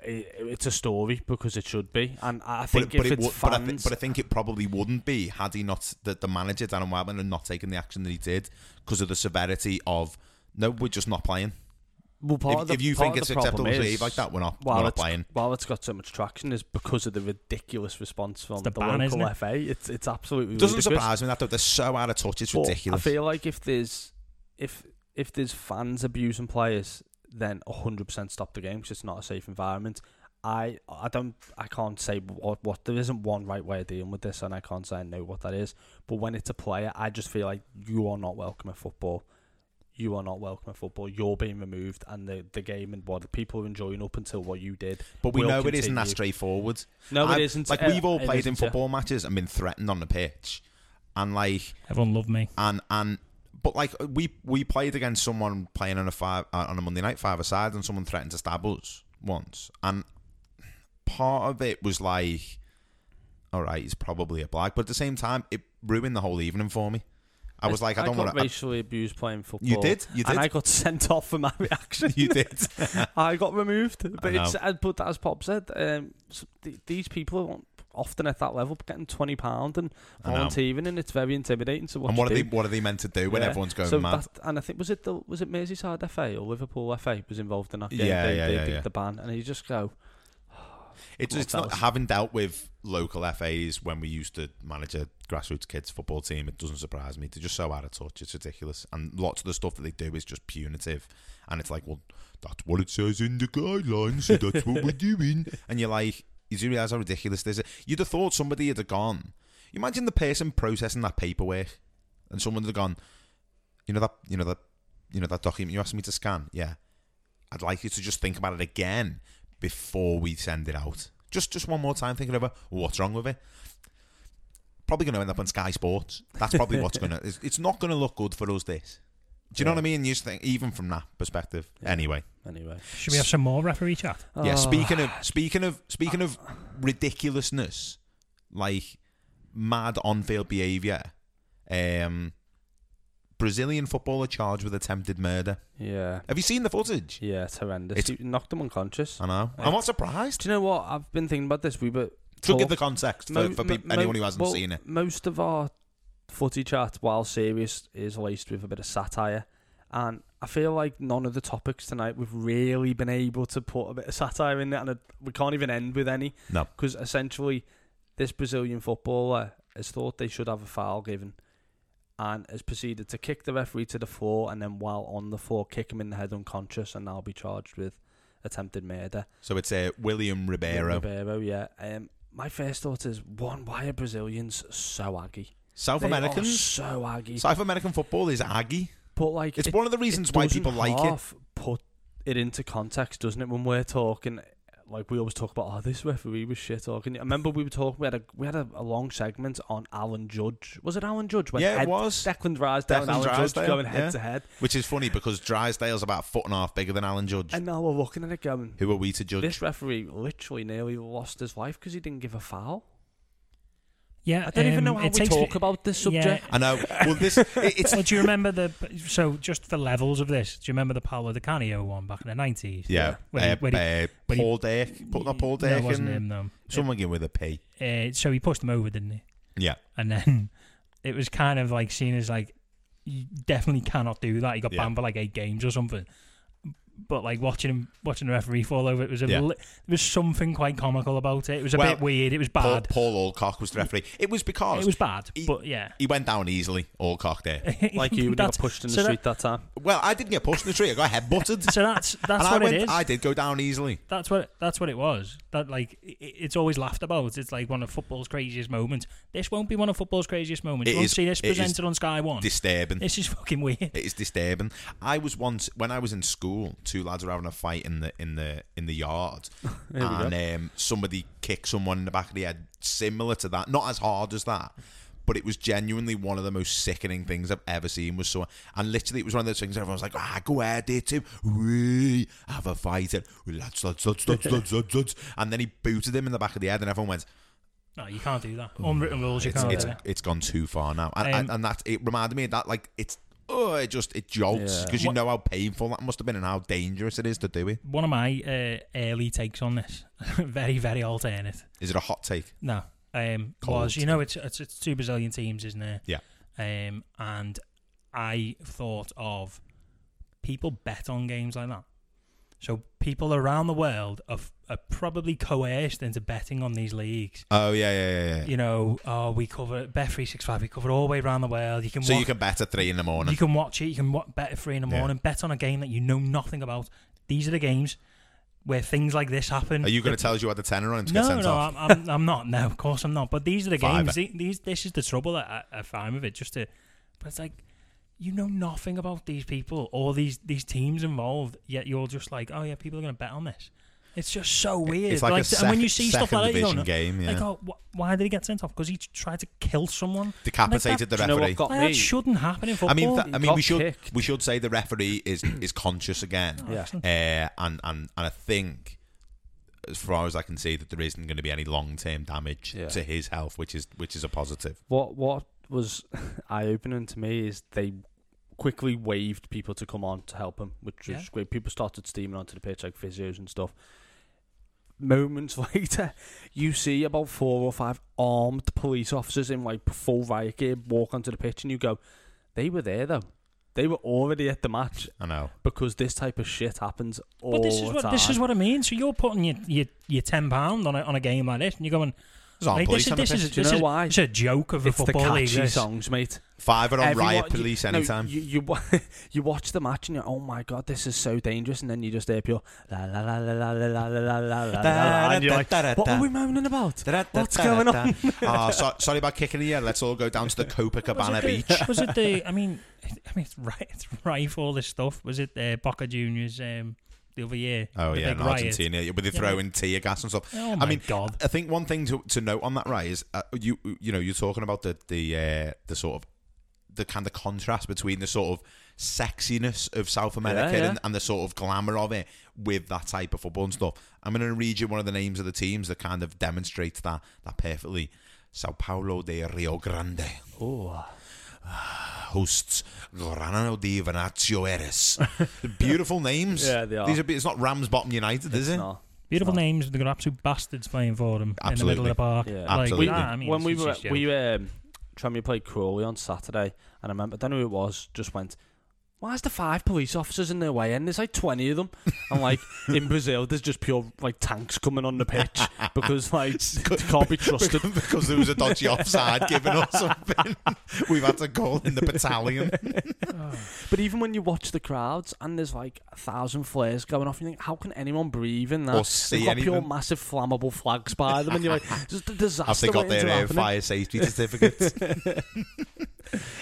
i it's a story because it should be. And I I But, think but if it it's would, but, I thi- fans, but I think it probably wouldn't be had he not the, the manager Darren Wildman had not taken the action that he did because of the severity of no, we're just not playing. well, part If, of the, if you part think of it's the problem acceptable to is, behave like that, we're not, while we're not playing. While it's got so much traction, is because of the ridiculous response from the the, ban, isn't local it? FA. It's it's absolutely It doesn't ridiculous. surprise me that. They're so out of touch. It's But ridiculous. I feel like if there's if if there's fans abusing players, then 100% stop the game because it's not a safe environment. I I don't I can't say what what there isn't one right way of dealing with this, and I can't say I know what that is. But when it's a player, I just feel like you are not welcome at football. You are not welcome at football. You're being removed, and the the game and what people are enjoying up until what you did. but we will know it isn't that straightforward. No, I've- it isn't. Like we've all it played in isn't, yeah. football matches and been threatened on the pitch, and like Everyone loved me. and and but like we we played against someone playing on a five uh, on a Monday night five aside, and someone threatened to stab us once, and part of it was like, all right, he's probably a black, but at the same time, it ruined the whole evening for me. I was like, I don't got want to. racially abused playing football. You did, you and did, I got sent off for my reaction. you did. I got removed. But know. it's uh, but as Pop said, um, s- th- these people are often at that level getting twenty pound and volunteering, and it's very intimidating. So what and what are they? What are they meant to do when Yeah. everyone's going so mad? that, and I think was it the was it Merseyside FA or Liverpool FA was involved in that game. Yeah, they, yeah, they yeah, beat yeah. the ban, and you just go. Oh, it's, Well, it's not having dealt with local FAs when we used to manage a grassroots kids football team. It doesn't surprise me. They're just so out of touch. It's ridiculous, and lots of the stuff that they do is just punitive. And it's like, well, that's what it says in the guidelines. So that's what we're doing. And you're like, you do realize how ridiculous this is. You'd have thought somebody had gone. You imagine the person processing that paperwork, and someone had have gone. You know that. You know that. You know that document you asked me to scan. Yeah, I'd like you to just think about it again before we send it out. Just just one more time thinking over what's wrong with it. Probably going to end up on Sky Sports. That's probably what's going to. It's, it's not going to look good for us. This Do you know what I mean? You just think, even from that perspective. Anyway, Anyway, Should we have some more referee chat? yeah. Oh. Speaking of speaking of speaking of ridiculousness, like mad on-field behaviour, um, Brazilian footballer charged with attempted murder. yeah, Have you seen the footage? yeah, it's horrendous. It's- He knocked him unconscious. I know. I'm not surprised. Do you know what? I've been thinking about this. We were To give the context for, Mo- for mo- peop anyone who hasn't well, seen it. Most of our footy chat, while serious, is laced with a bit of satire. And I feel like none of the topics tonight we've really been able to put a bit of satire in it, and we can't even end with any. No. Because essentially, this Brazilian footballer has thought they should have a foul given, and has proceeded to kick the referee to the floor, and then while on the floor, kick him in the head unconscious, and now be charged with attempted murder. So it's uh, William Ribeiro. Ribeiro, yeah. Um, my first thought is one: Why are Brazilians so aggy? South They Americans. so aggy. South American football is aggy. but like, It's it- one of the reasons why people like it. Put it into context, doesn't it? When we're talking, like we always talk about, oh, this referee was shit. Talking. I remember we were talking. We had a we had a, a long segment on Alan Judge. Was it Alan Judge? When Yeah, it was. Declan Drysdale and Alan Drysdale, Judge going yeah. head to head. Which is funny because Drysdale's about a foot and a half bigger than Alan Judge. And now we're looking at it going. Who are we to judge? This referee literally nearly lost his life because he didn't give a foul. Yeah, I don't even um, know how we takes- talk about this yeah. subject. I know. Well, this it, it's Well, do you remember the? So just the levels of this, do you remember the Paolo Di Canio one back in the nineties? yeah. When he- uh, when uh, he- Paul Dake, put not Paul No, Dake wasn't him though. Someone give with a P. Uh, so he pushed him over, didn't he? Yeah. And then it was kind of like seen as like you definitely cannot do that. He got Yeah. banned for like eight games or something. But like watching him, watching the referee fall over, it was a Yeah. li- there was something quite comical about it. It was a Well, bit weird. It was bad. Paul Alcock was the referee. It was because it was bad, he- but yeah. he went down easily. Alcock there. Like you would got pushed in the so that- street that time. Well, I didn't get pushed in the street. I got head butted. So that's that's and what I went, it is. I did go down easily. That's what that's what it was. That like i- i- it's always laughed about. It's like one of football's craziest moments. This won't be one of football's craziest moments. It you won't see this it is presented on Sky One. Disturbing. this is fucking weird. It is disturbing. I was once when I was in school. Two lads were having a fight in the in the in the yard, and um, somebody kicked someone in the back of the head, similar to that. Not as hard as that, but it was genuinely one of the most sickening things I've ever seen. Was so, and literally it was one of those things. Everyone was like, "Ah, go ahead, there, Tim. We have a fight." And lads, lads, lads, lads, lads, lads, lads. And then he booted him in the back of the head, and everyone went, No, you can't do that. Unwritten rules, you it's, can't it's, do that. it's gone too far now, and, Um, and, and that it reminded me of that like it's oh it just it jolts Yeah. because you know how painful that must have been and how dangerous it is to do it. One of my uh, early takes on this, very very alternate. Is it a hot take? No, um, Cold. was you know it's, it's it's two Brazilian teams, isn't it? Yeah. Um, and I thought of people bet on games like that. So people around the world are, f- are probably coerced into betting on these leagues. Oh yeah yeah yeah. yeah. You know, oh, we cover bet three six five. We cover all the way around the world. You can So wa- you can bet at three in the morning. you can watch it. You can wa- bet at three in the Yeah. morning. Bet on a game that you know nothing about. These are the games where things like this happen. Are you going to tell us you had the tenner on to get no, sent no, off? I'm, I'm, I'm not. No, of course I'm not. But these are the Fiver. games. The- These, this is the trouble that I, I find with it. Just to, but it's like you know nothing about these people or these these teams involved. Yet you're just like, oh yeah, people are going to bet on this. It's just so weird. It's like, a and when you see stuff like that, you division go, game. Yeah. like, oh, wh- why did he get sent off? Because he tried to kill someone. Decapitated Do the you know referee. what got Like, me? that shouldn't happen in football. I mean, th- I mean, we should kicked. we should say the referee is is conscious again, Oh, Yeah. uh, and and and I think, as far as I can see, that there isn't going to be any long term damage Yeah. to his health, which is which is a positive. What what was eye opening to me is they quickly waved people to come on to help him, which was Yeah. great. People started steaming onto the pitch like physios and stuff. Moments later, you see about four or five armed police officers in like full riot gear walk onto the pitch, and you go, "They were there though. They were already at the match I know. because this type of shit happens all But this is the what time." this is what I mean. So you're putting your your, your ten pound on a on a game like this, and you're going, There's armed like, police this is on the this pitch. is Do you this know is why? it's a joke of a it's the football league. catchy this. songs, mate. Five are on Everyone- riot you- police no, anytime. You you, wa- you watch the match and you're oh my god this is so dangerous and then you just hear pure la la la la la la la la la la la and you're like what are we moaning about? What's going on? oh, so, sorry about kicking you. Let's all go down to the Copacabana was it beach. the, was it the? I mean, I mean, it's right. It's rife all this stuff. Was it uh, Boca Juniors um, the other year? Oh The yeah, big in riot? Argentina, with the Yeah. throwing tear gas and stuff. Oh my I mean, god! I think one thing to, to note on that, right, is uh, you you know you're talking about the the uh, the sort of the kind of contrast between the sort of sexiness of South America yeah. And, and the sort of glamour of it with that type of football and stuff. I'm going to read you one of the names of the teams that kind of demonstrates that that perfectly. Sao Paulo de Rio Grande Oh, hosts Granado de Venancio Eres. Beautiful names. Yeah, they are. These are. It's not Ramsbottom United, is it's it? not. Beautiful names. They've got absolute bastards playing for them in the middle of the park. Yeah. Like, Absolutely. nah, I mean, when it's- we it's were we know, um Tranmere played Crawley on Saturday, and I remember I don't know who it was. Just went. Why is there five police officers in their way? And there's like twenty of them. And like in Brazil, there's just pure like tanks coming on the pitch because like it can't be trusted. because there was a dodgy offside given or something. We've had to call in the battalion. But even when you watch the crowds and there's like a thousand flares going off, you think, how can anyone breathe in that? Or see They've got pure massive flammable flags by them, and you're like, just a disaster. Have they got their uh, fire safety certificates?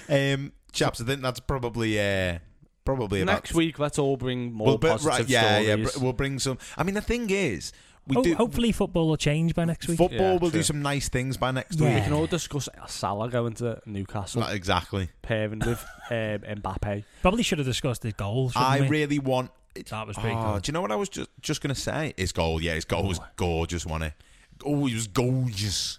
um, chaps, I think that's probably uh, probably about Next week, let's all bring more We'll bit- positive right, yeah, yeah. stories. br- We'll bring some. I mean, the thing is, we ho- do hopefully football will change by next week. football. Yeah, will do some nice things by next Yeah. we can all discuss Salah going to Newcastle, Not exactly. pairing with um, Mbappe. Probably should have discussed his goal. shouldn't I we? really want. that was pretty Oh, good. do you know what I was just just gonna say? His goal, yeah, his goal was gorgeous, wasn't it? Oh, he was gorgeous.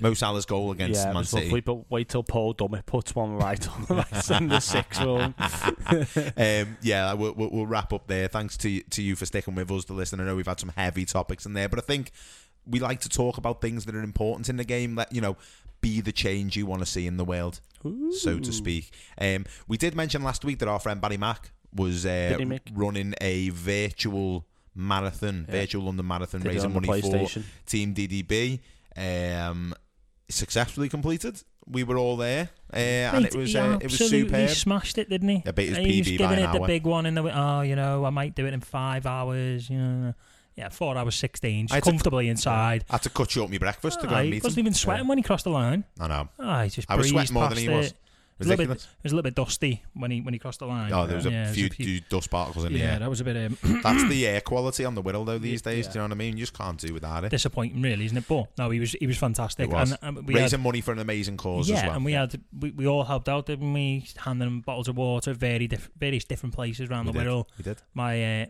Mo Salah's goal against yeah, Man City. lovely, but wait till Paul Dummett puts one right on the right in the six room. um, yeah, we'll, we'll, we'll wrap up there. Thanks to to you for sticking with us to listen. I know we've had some heavy topics in there, but I think we like to talk about things that are important in the game. Let you know, be the change you want to see in the world, so to speak. Um, we did mention last week that our friend Barry Mack was uh, Did he, Mick? running a virtual marathon, Yeah. virtual London marathon, Did raising money for Team DDB. Um, successfully completed. We were all there, uh, and it was he uh, it was superb. smashed it, didn't he? I bet his he was giving it the big one in the oh, you know, I might do it in five hours. You know, yeah, four hours sixteen, just to- comfortably inside. I had to cut short my breakfast to go and he wasn't even sweating when he crossed the line. I know. Oh, he just I was sweating more than he. It was, a bit, it was a little bit dusty when he when he crossed the line. Oh, there was a yeah, few, there was few dust particles in the air. yeah, that was a bit um, That's the air quality on the Wirral though these Yeah. days. Do you know what I mean? You just can't do without it. disappointing, really, isn't it? But no, he was he was fantastic. It was. And, um, we Raising had, money for an amazing cause yeah, as well. and we had we, we all helped out, didn't we? Handing them bottles of water, very diff- various different places around We the did. Wirral. We did. my uh,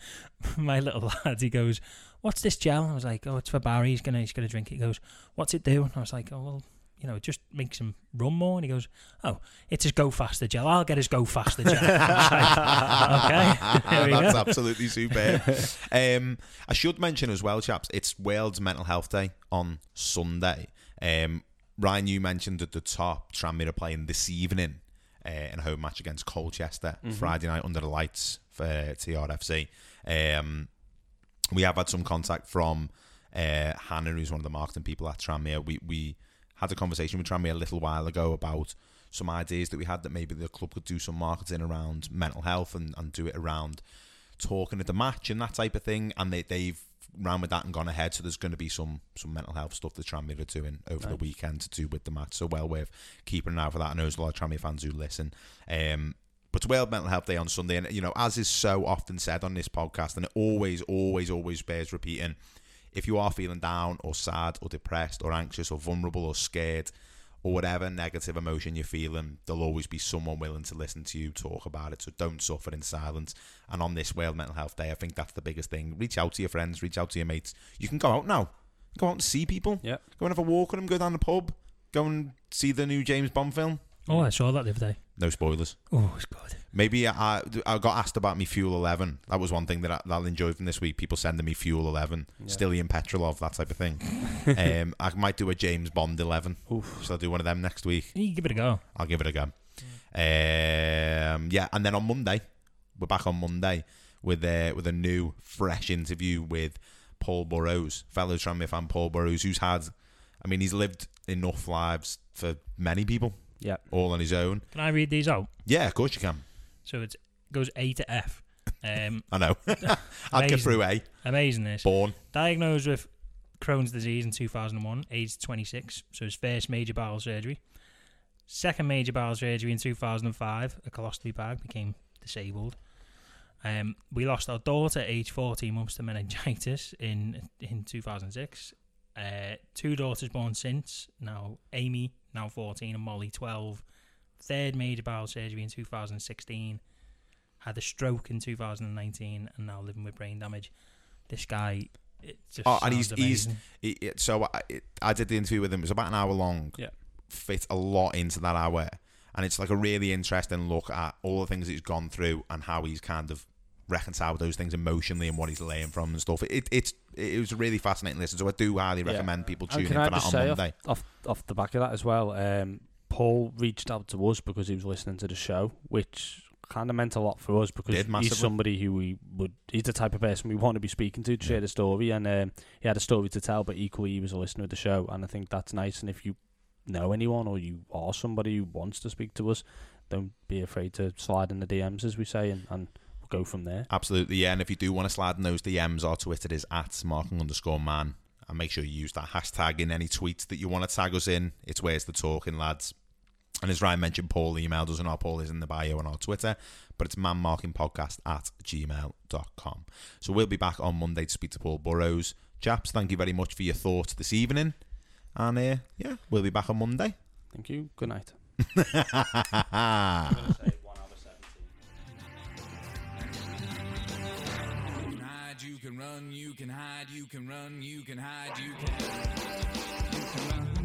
my little lad, he goes, "What's this gel?" I was like, "Oh, it's for Barry. He's gonna he's gonna drink it." He goes, "What's it do?" And I was like, "Oh well." You know, it just makes him run more. And he goes, "Oh, it's his Go Faster gel. I'll get his Go Faster gel." Like, okay, there That's go. absolutely superb. um, I should mention as well, chaps, it's World's Mental Health Day on Sunday. Um, Ryan, you mentioned at the top, Tranmere are playing this evening uh, in a home match against Colchester, Friday night under the lights for TRFC. Um, we have had some contact from uh, Hannah, who's one of the marketing people at Tranmere. We we had a conversation with Tranmere a little while ago about some ideas that we had that maybe the club could do some marketing around mental health and, and do it around talking at the match and that type of thing. And they, they've ran with that and gone ahead. So there's going to be some some mental health stuff that Tranmere are doing over the weekend to do with the match. So well worth keeping an eye for that. I know there's a lot of Tranmere fans who listen. Um, but it's World Mental Health Day on Sunday, and you know, as is so often said on this podcast, and it always, always, always bears repeating. If you are feeling down or sad or depressed or anxious or vulnerable or scared or whatever negative emotion you're feeling, there'll always be someone willing to listen to you talk about it. So don't suffer in silence. And on this World Mental Health Day, I think that's the biggest thing. Reach out to your friends, reach out to your mates. You can go out now. Go out and see people. Yeah. Go and have a walk with them, go down the pub, go and see the new James Bond film. Oh, I saw that the other day. No spoilers. Oh, it's good. Maybe I I got asked about me Fuel Eleven. That was one thing that, I, that I'll enjoy from this week. People sending me Fuel Eleven, Stillian Petrolov, that type of thing. um, I might do a James Bond Eleven. So I'll do one of them next week? You give it a go. I'll give it a go. Um, yeah, and then on Monday, we're back on Monday with a with a new fresh interview with Paul Burrows, fellow Tranmere fan Paul Burrows, who's had, I mean, he's lived enough lives for many people, Yeah. all on his own. Can I read these out? Yeah, of course you can. So it goes A to F. Um, I know. I'll get Amazing. through A. amazing this. Born. Diagnosed with Crohn's disease in 2001, aged 26, so his first major bowel surgery. Second major bowel surgery in 2005, a colostomy bag, became disabled. Um, we lost our daughter, aged 14 months, to meningitis in in 2006. Uh, two daughters born since, now Amy, now 14, and Molly, 12, third major bowel surgery in 2016, had a stroke in 2019, and now living with brain damage. This guy, Oh, and he's sounds he's he, so I, it, I did the interview with him. It was about an hour long. Yeah. fit a lot into that hour, and it's like a really interesting look at all the things he's gone through and how he's kind of reconciled those things emotionally and what he's laying from and stuff. It it's it was a really fascinating listen. So I do highly Yeah. recommend people And tune in for I that on say Monday. off, off off the back of that as well? Um, Paul reached out to us because he was listening to the show, which kind of meant a lot for us because he's somebody who we would he's the type of person we want to be speaking to to share the story, and um, he had a story to tell, but equally he was a listener of the show, and I think that's nice. And if you know anyone or you are somebody who wants to speak to us, don't be afraid to slide in the DMs as we say, and, and we'll go from there. Absolutely, yeah. And if you do want to slide in those DMs, our Twitter is at marking underscore man. And make sure you use that hashtag in any tweets that you want to tag us in. It's where's the talking, lads. And as Ryan mentioned, Paul emailed us, and our Paul is in the bio on our Twitter, but it's manmarkingpodcast at gmail.com. So we'll be back on Monday to speak to Paul Burrows. Chaps, thank you very much for your thoughts this evening. And uh, yeah, we'll be back on Monday. Thank you. Good night. can run, you can hide, you can run, you can hide, you can. You can run,